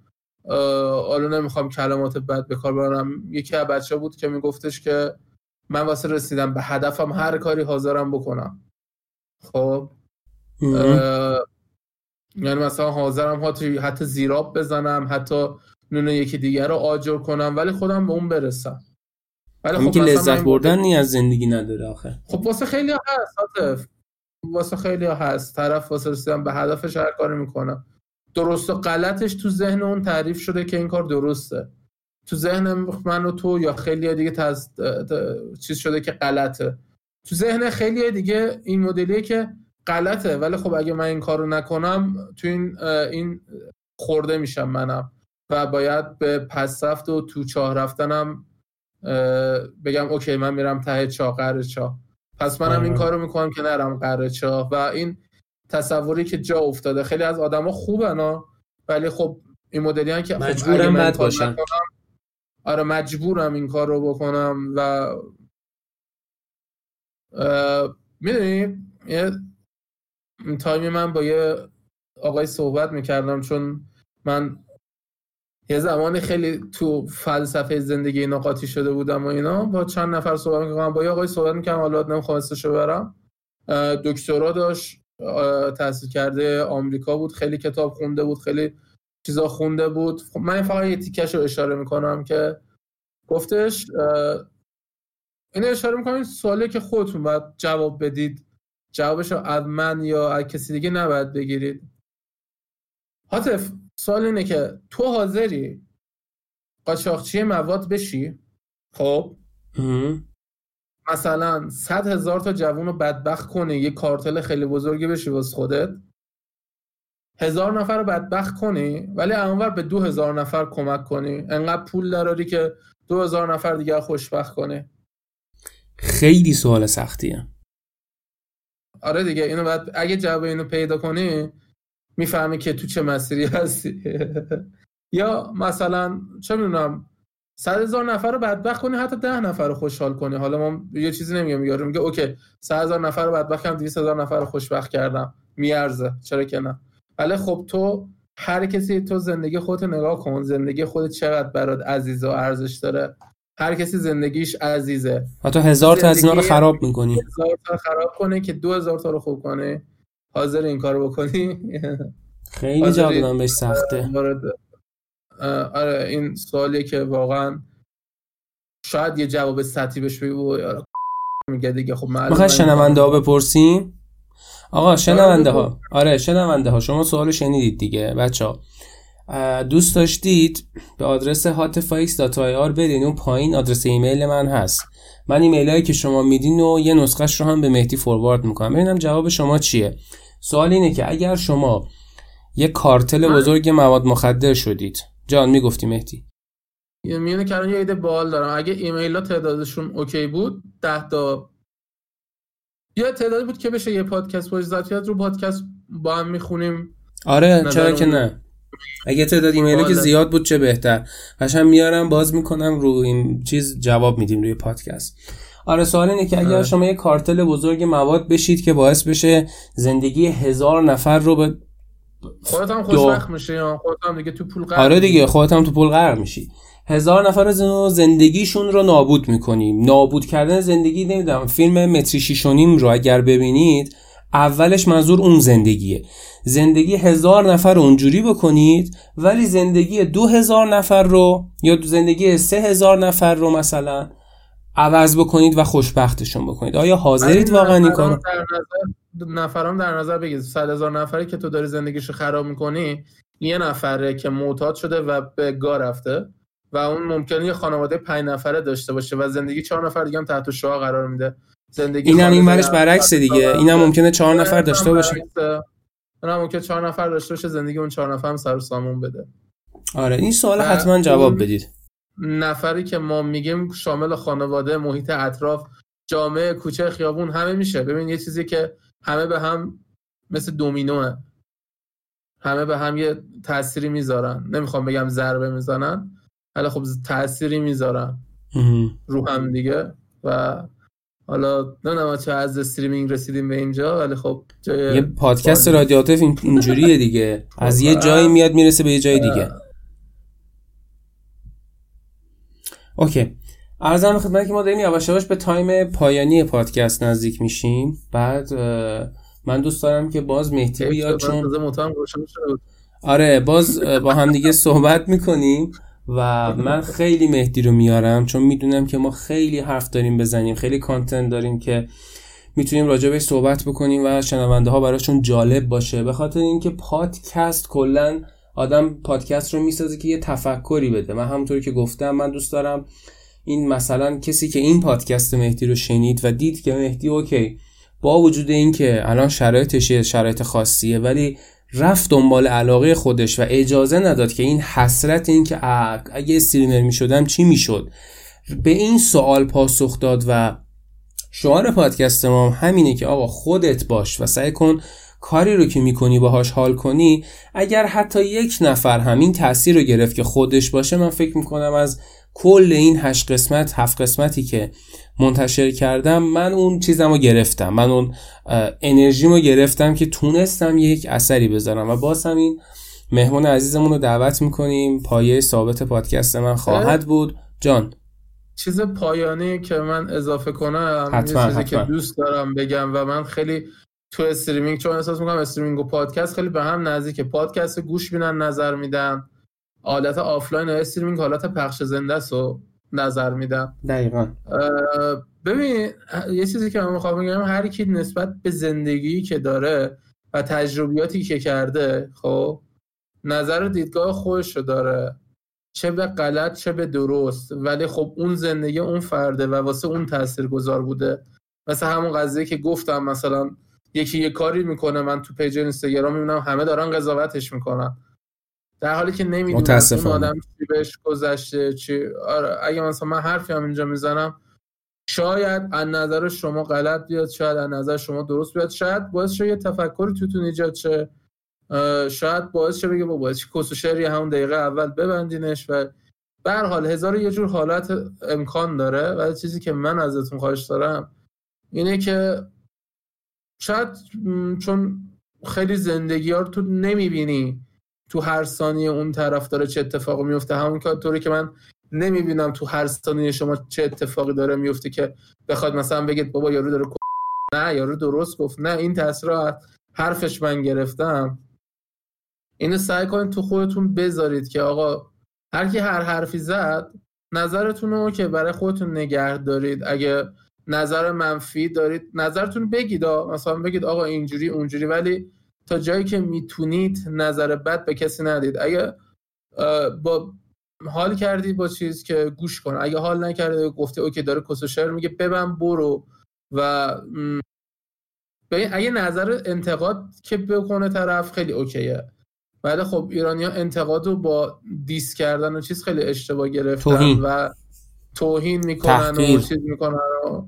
حالا نمی‌خوام کلمات بد به کار ببرم یکی از بچه بود که میگفتش که من واسه رسیدم به هدفم هر کاری حاضرم بکنم. خب یعنی مثلا حاضرم حتی, حتی زیراب بزنم حتی نون یکی دیگر رو آجر کنم ولی خودم به اون برسم. ولی خب که لذت بردن نی از زندگی نداره آخه. خب واسه خیلی هست واسه خیلی هست. طرف واسه رسیدن به هدفش هر کاری می‌کنه. درست و غلطش تو ذهن اون تعریف شده که این کار درسته. تو ذهن من و تو یا خیلی دیگه تز... چیز شده که غلطه. تو ذهن خیلی دیگه این مدلیه که غلطه. ولی خب اگه من این کارو نکنم تو این این خورده میشم منم. و باید به پس رفت و تو چاه رفتنم بگم اوکی من میرم ته چاه قره چاه. پس منم این کارو می‌کنم که نرم قره چاه. و این تصوری که جا افتاده خیلی از آدما خوبن ولی خب این مدلی که خب مجبورم بد باشم آره مجبورم این کار رو بکنم و می‌دونی؟ یه تایمی من با یه آقای صحبت می‌کردم چون من یه زمانی خیلی تو فلسفه زندگی اینا قاطی شده بودم و اینا با چند نفر صحبت می‌کردم. با یه آقای صحبت می‌کردم حالا نمی‌خوام اسمشو برم. دکترا داشت تحصیل کرده آمریکا بود خیلی کتاب خونده بود خیلی چیزا خونده بود. خب من فقط یه تیکش رو اشاره می‌کنم که گفتش این اشاره می‌کنم سوالی که خودتون باید جواب بدید. جوابش رو از من یا از کسی دیگه نباید بگیرید. حاطف سوال اینه که تو حاضری قاچاقچی مواد بشی؟ خب. مثلا صد هزار تا جوون رو بدبخت کنی یه کارتل خیلی بزرگی بشی واسه خودت. هزار نفر رو بدبخت کنی ولی اونور به دو هزار نفر کمک کنی. انقدر پول داری که دو هزار نفر دیگه خوشبخت کنی. خیلی سوال سختیه. آره دیگه اینو بعد اگه جواب اینو پیدا کنی می‌فهمی که تو چه مسیری هستی. یا مثلا چه می‌دونم صد هزار نفر رو بدبخت کنی حتی ده نفر رو خوشحال کنی. حالا ما یه چیزی نمیگم یارو میگه اوکی صد هزار نفر رو بدبخت کردم 200 هزار نفر رو خوشبخت کردم. میارزه. چرا که نه؟ ولی خب تو هر کسی تو زندگی خودت نگاه کن. زندگی خودت چقدر برات عزیز و ارزش داره. هر کسی زندگیش عزیزه. حتی هزار تا از اینا رو خراب می‌کنی. هزار تا خراب کنه که دو هزار تا رو خوب کنه. حاضر این کارو بکنی؟ خیلی جا بهش سخته. آره این سوالی که واقعا شاید یه جواب سطحی بهش بگی میگه دیگه. خب معلومه شنونده ها بپرسیم؟ آقا شنونده ها. آره شنونده ها. شما سوال شنیدید دیگه بچه ها دوست داشتید به آدرس hotfix.ir بدین اون پایین آدرس ایمیل من هست. من ایمیل هایی که شما میدین و یه نسخهش رو هم به مهدی فوروارد می‌کنم. ببینم جواب شما چیه. سوال اینه که اگر شما یه کارتل بزرگ مواد مخدر شدید جان می‌گفتی مهدی؟ میونه کردن یه ایده بال دارم. اگه ایمیل ها تعدادشون اوکی بود ده تا یه تعدادی بود که بشه یه پادکست با ذاتیات رو پادکست با هم می‌خونیم. آره چرا که نه. اگه تعداد ایمیل که زیاد بود چه بهتر؟ قشنگ میارم باز می‌کنم رو این چیز جواب میدیم روی پادکست. آره سوال اینه که اگر آره. شما یه کارتل بزرگ مواد بشید که باعث بشه زندگی هزار نفر رو به خودت هم خوشبخت میشی خودت هم دیگه تو پول آره دیگه خودت هم تو پول غرق میشی. هزار نفر از زندگیشون رو نابود می‌کنیم. نابود کردن زندگی نمی‌دونم فیلم متری شیشونیم رو اگر ببینید اولش منظور اون زندگیه. زندگی هزار نفر رو اونجوری بکنید ولی زندگی دو هزار نفر رو یا زندگی سه هزار نفر رو مثلا عوض بکنید و خوشبختشون بکنید. آیا حاضرید واقعا این کارو؟ نفرام در نظر بگید صد هزار نفری که تو داری زندگیشو خراب می‌کنی یه نفره که معتاد شده و به گا رفته و اون ممکنه یه خانواده پنج نفره داشته باشه و زندگی چهار نفر دیگه هم تحت شعا قرار میده. زندگی اینم این ورش برعکس دیگه. اینم ممکنه چهار نفر داشته باشه. اونم ممکنه چهار نفر داشته باشه زندگی اون چهار نفر هم سر سامون بده. آره این سوال حتما جواب بدید. نفری که ما میگیم شامل خانواده محیط اطراف جامعه کوچه خیابون همه میشه. ببین یه چیزی که همه به هم مثل دومینوه همه به هم یه تأثیری می‌ذارن. نمی‌خوام بگم ضربه می‌زنن حالا خب تأثیری می‌ذارن رو هم دیگه. و حالا نه چه از streaming رسیدیم به اینجا ولی خب جای یه پادکست رادیو هاتف اینجوریه دیگه. از یه جایی میاد می‌رسه به یه جای دیگه. OK. عرضم خدمت که ما داریم یواش یواش به time پایانی پادکست نزدیک میشیم. بعد من دوست دارم که باز مهدی بیاد چون آره باز با هم دیگه صحبت می‌کنیم و من خیلی مهدی رو میارم چون می‌دونم که ما خیلی حرف داریم بزنیم خیلی کانتنت داریم که می‌تونیم راجع به صحبت بکنیم و شنونده ها براشون جالب باشه. به خاطر اینکه پادکست کلا آدم پادکست رو می‌سازه که یه تفکری بده. من همونطوری که گفتم من دوست دارم این مثلا کسی که این پادکست مهدی رو شنید و دید که مهدی اوکی با وجود اینکه الان شرایطش شرایط خاصیه ولی رفت دنبال علاقه خودش و اجازه نداد که این حسرت این که اگه استریمر می شدم چی می شد به این سوال پاسخ داد و شعار پادکست ما همینه که آقا خودت باش و سعی کن کاری رو که می‌کنی باهاش حال کنی اگر حتی یک نفر همین تاثیر رو گرفت که خودش باشه من فکر می‌کنم از کل این هشت قسمت هفت قسمتی که منتشر کردم من اون چیزم رو گرفتم. من اون انرژیمو گرفتم که تونستم یک اثری بذارم. و باز هم این مهمون عزیزمون رو دعوت می‌کنیم. پایه ثابت پادکست من خواهد بود. جان. چیز پایانی که من اضافه کنم حتما، چیزی که دوست دارم بگم و من خیلی تو streaming چون احساس می‌کنم streaming و پادکست خیلی به هم نزدیکه پادکست گوش بینن نظر میدم حالت آفلاین و streaming حالت پخش زنده است و نظر میدم. دقیقا. ببین یه چیزی که من می‌خوام بگم هر کی نسبت به زندگی که داره و تجربیاتی که کرده خب نظر و دیدگاه خودش رو داره. چه به غلط چه به درست. ولی خب اون زندگی اون فرده و واسه اون تأثیر گذار بوده. مثل همون قضیه که گفتم مثلا یکی یه کاری می‌کنه من تو پیج اینستاگرام می‌بینم همه دارن قضاوتش می‌کنن. در حالی که نمی‌دونم اون آدم چی بهش گذشته چی آره اگه مثلا من حرفی هم اینجا می‌زنم شاید از نظر شما غلط بیاد شاید از نظر شما درست بیاد شاید باعث شه یه تفکری توتون ایجاد شه. شاید باعث شه بگه بابا چی کس همون دقیقه اول ببندینش و به حال هزار یه جور حالت امکان داره. و چیزی که من ازتون خواهش دارم اینه که شاید چون خیلی زندگی ها رو تو نمی‌بینی تو هر ثانیه اون طرف داره چه اتفاقی میفته همون طوری که من نمی‌بینم تو هر ثانیه شما چه اتفاقی داره میفته که بخواد مثلا بگید بابا یارو داره نه یارو درست گفت. نه این تاثیر حرفش من گرفتم. اینو سعی کنید تو خودتون بذارید که آقا هر کی هر حرفی زد نظرتون رو که برای خودتون نگه دارید اگه نظر منفی دارید؟ نظرتون بگید مثلا بگید آقا اینجوری اونجوری ولی تا جایی که می‌تونید نظر بد به کسی ندید. اگه با حال کردی با چیز که گوش کن. اگه حال نکرده گفته اوکی داره کس شعر میگه ببن برو و اگه نظر انتقاد که بکنه طرف خیلی اوکیه. ولی خب ایرانی ها انتقاد رو با دیس کردن و چیز خیلی اشتباه گرفتن و توهین می‌کنن و چیز می‌کنن و,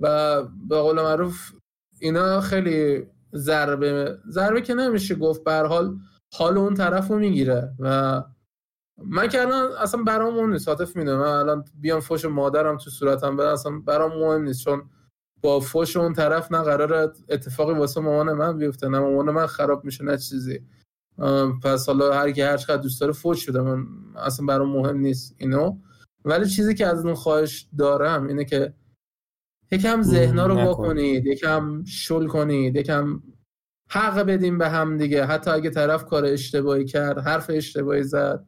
و به قول معروف اینا خیلی ضربه ضربه که نمیشه گفت به حال حال اون طرف رو می‌گیره و من که الان اصلا برام مهم نیست حاطف می‌دونم من الان بیام فوش مادرم تو صورتم بدم اصلا برام مهم نیست چون با فوش اون طرف نه قرار اتفاقی واسه مامان من بیفته نه مامان من خراب میشه نه چیزی. پس حالا هر کی هر چقدر دوست داره فوش شده من اصلا برام مهم نیست اینو. ولی چیزی که از اون خواهش دارم اینه که یکم ذهنا رو بکنید یکم شل کنید یکم حق بدیم به هم دیگه. حتی اگه طرف کار اشتباهی کرد حرف اشتباهی زد.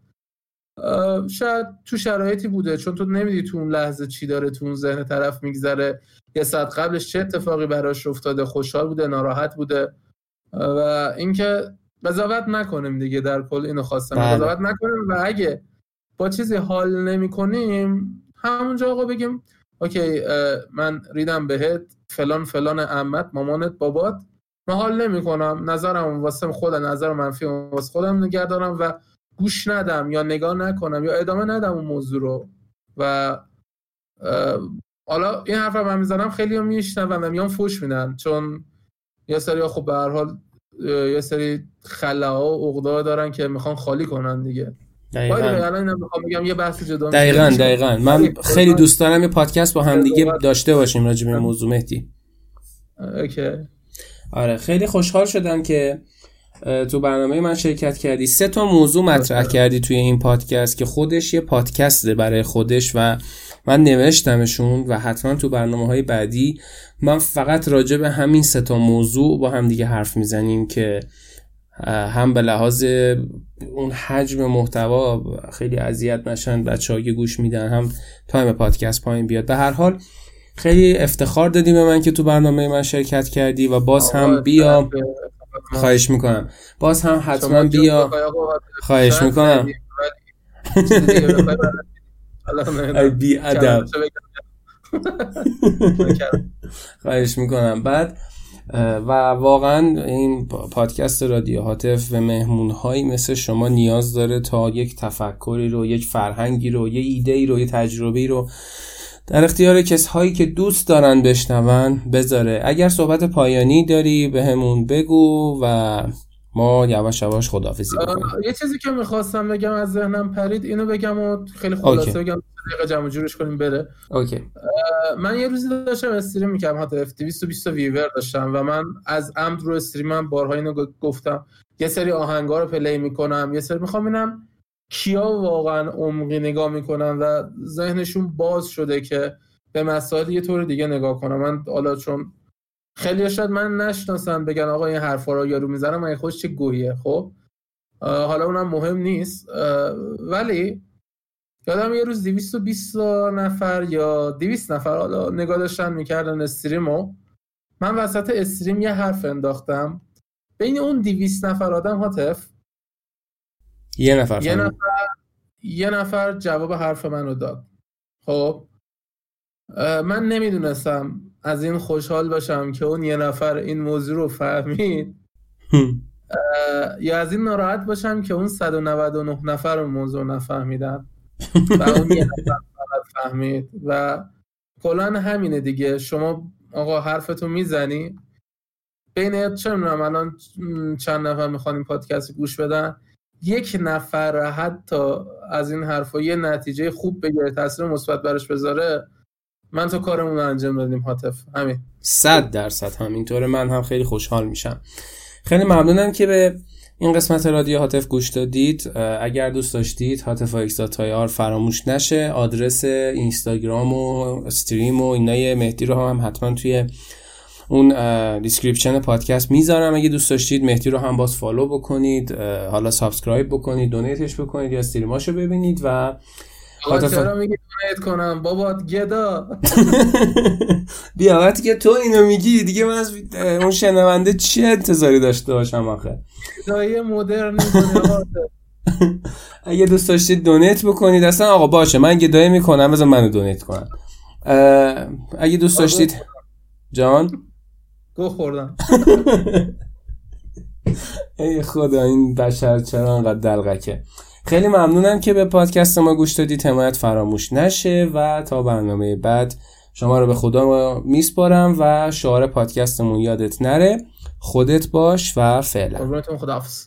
شاید تو شرایطی بوده چون تو نمیدی تو اون لحظه چی داره تو اون ذهن طرف میگذره. یه ساعت قبلش چه اتفاقی براش افتاده؟ خوشحال بوده ناراحت بوده؟ و اینکه قضاوت نکنیم دیگه در کل اینو خواستم. بله. قضاوت نکنیم و اگه با چیزی حال نمی کنیم همونجا آقا بگیم اوکی من ریدم بهت فلان فلان امت مامانت بابات من حال نمی کنم نظرم واسه خودم نظر منفی واسه خودم نگه دارم و گوش ندم یا نگاه نکنم یا ادامه ندم اون موضوع رو. و حالا این حرف رو من می‌زنم خیلی هم میشنون میان فوش میدن چون یه سری خب به هر حال یه سری خلاها و عقدا دارن که می‌خوان خالی کنن دیگه. دقیقاً. یه بحث جدا دقیقاً دقیقاً. من خیلی دوست دارم یه پادکست با هم دیگه داشته باشیم راجع به موضوع. مهدی. اوکی. آره خیلی خوشحال شدم که تو برنامه من شرکت کردی. سه تا موضوع مطرح کردی توی این پادکست که خودش یه پادکسته برای خودش و من نوشتمشون و حتما تو برنامه های بعدی. من فقط راجع به همین سه تا موضوع با هم دیگه حرف می‌زنیم که هم به لحاظ اون حجم محتوا خیلی اذیت نشن بچه که گوش میدن هم time پادکست پایین بیاد. به هر حال خیلی افتخار دادی به من که تو برنامه من شرکت کردی و باز هم بیا. خواهش می‌کنم. باز هم حتما بیا. خواهش می‌کنم. بی ادب خواهش می‌کنم. بعد و واقعا این پادکست رادیو هاتف و مهمون هایی مثل شما نیاز داره تا یک تفکری رو یک فرهنگی رو یه ایده رو یه تجربه رو در اختیار کسهایی که دوست دارن بشنون بذاره. اگر صحبت پایانی داری بهمون بگو و ما یواش یواش خدافظی بکنیم یه چیزی که می‌خواستم بگم از ذهنم پرید اینو بگم و خیلی خلاصه بگم دقیقه جمع جورش کنیم بره. OK. من یه روزی داشتم stream می‌کردم حتی اف 220 viewer داشتم و من از عمد رو stream م بارها اینو گفتم. یه سری آهنگا رو play می‌کنم یه سری می‌خوام ببینم کیا واقعا عمقی نگاه می‌کنن و ذهنشون باز شده که به مسائل یه طور دیگه نگاه کنم. من حالا چون خیلی شاید من نشناسم بگن آقا این حرفا رو یارو می‌زنم من خوش چه گویه خب؟ حالا اونم مهم نیست. ولی یادم یه روز 220 نفر یا 200 نفر حالا نگاه داشتن می‌کردن استریمو. من وسط استریم یه حرف انداختم. بین اون 200 نفر آدم هاتف؟ یه نفر یه نفر یه نفر جواب حرف منو داد. خب؟ من نمی‌دونستم از این خوشحال باشم که اون یه نفر این موضوع رو فهمید. یا از این ناراحت باشم که اون 199 نفر اون موضوع نفهمیدن. و اون یه نفر فهمید. و کلا همینه دیگه. شما آقا حرفتو می‌زنی. بین چه می‌دونم الان چند نفر می‌خوان این پادکست گوش بدن. یک نفر حتی از این حرفا یه نتیجه خوب بگیره تاثیر مثبت براش بذاره. من تو کارمون رو انجام دادیم حاطف. همین. صد درصد همینطوره. من هم خیلی خوشحال میشم. خیلی ممنونم که به این قسمت رادیو هاتف گوش دادید. اگر دوست داشتید هاتف آر فراموش نشه. آدرس اینستاگرام و stream و اینای مهدی رو هم حتما توی اون description پادکست می‌ذارم. اگه دوست داشتید مهدی رو هم باز follow بکنید. حالا subscribe بکنید donate ش بکنید یا stream اشو ببینید و چرا میگی donate کنم؟ بابا گدا. بیا وقتی که تو اینو میگی دیگه من از اون شنونده چه انتظاری داشته باشم آخه؟ گدای مدرن اگه دوست داشتید دونیت بکنید. اصلا آقا باشه من گدایی می‌کنم بذار منو دونیت کنم. اگه دوست داشتید جان؟ گو خوردم. ای خدا این بشر چرا انقدر دلغکه؟ خیلی ممنونم که به پادکست ما گوش دادید. حمایت فراموش نشه و تا برنامه بعد شما رو به خدا میسپارم و شعار پادکستمون یادت نره. خودت باش و فعلا. خداحافظ.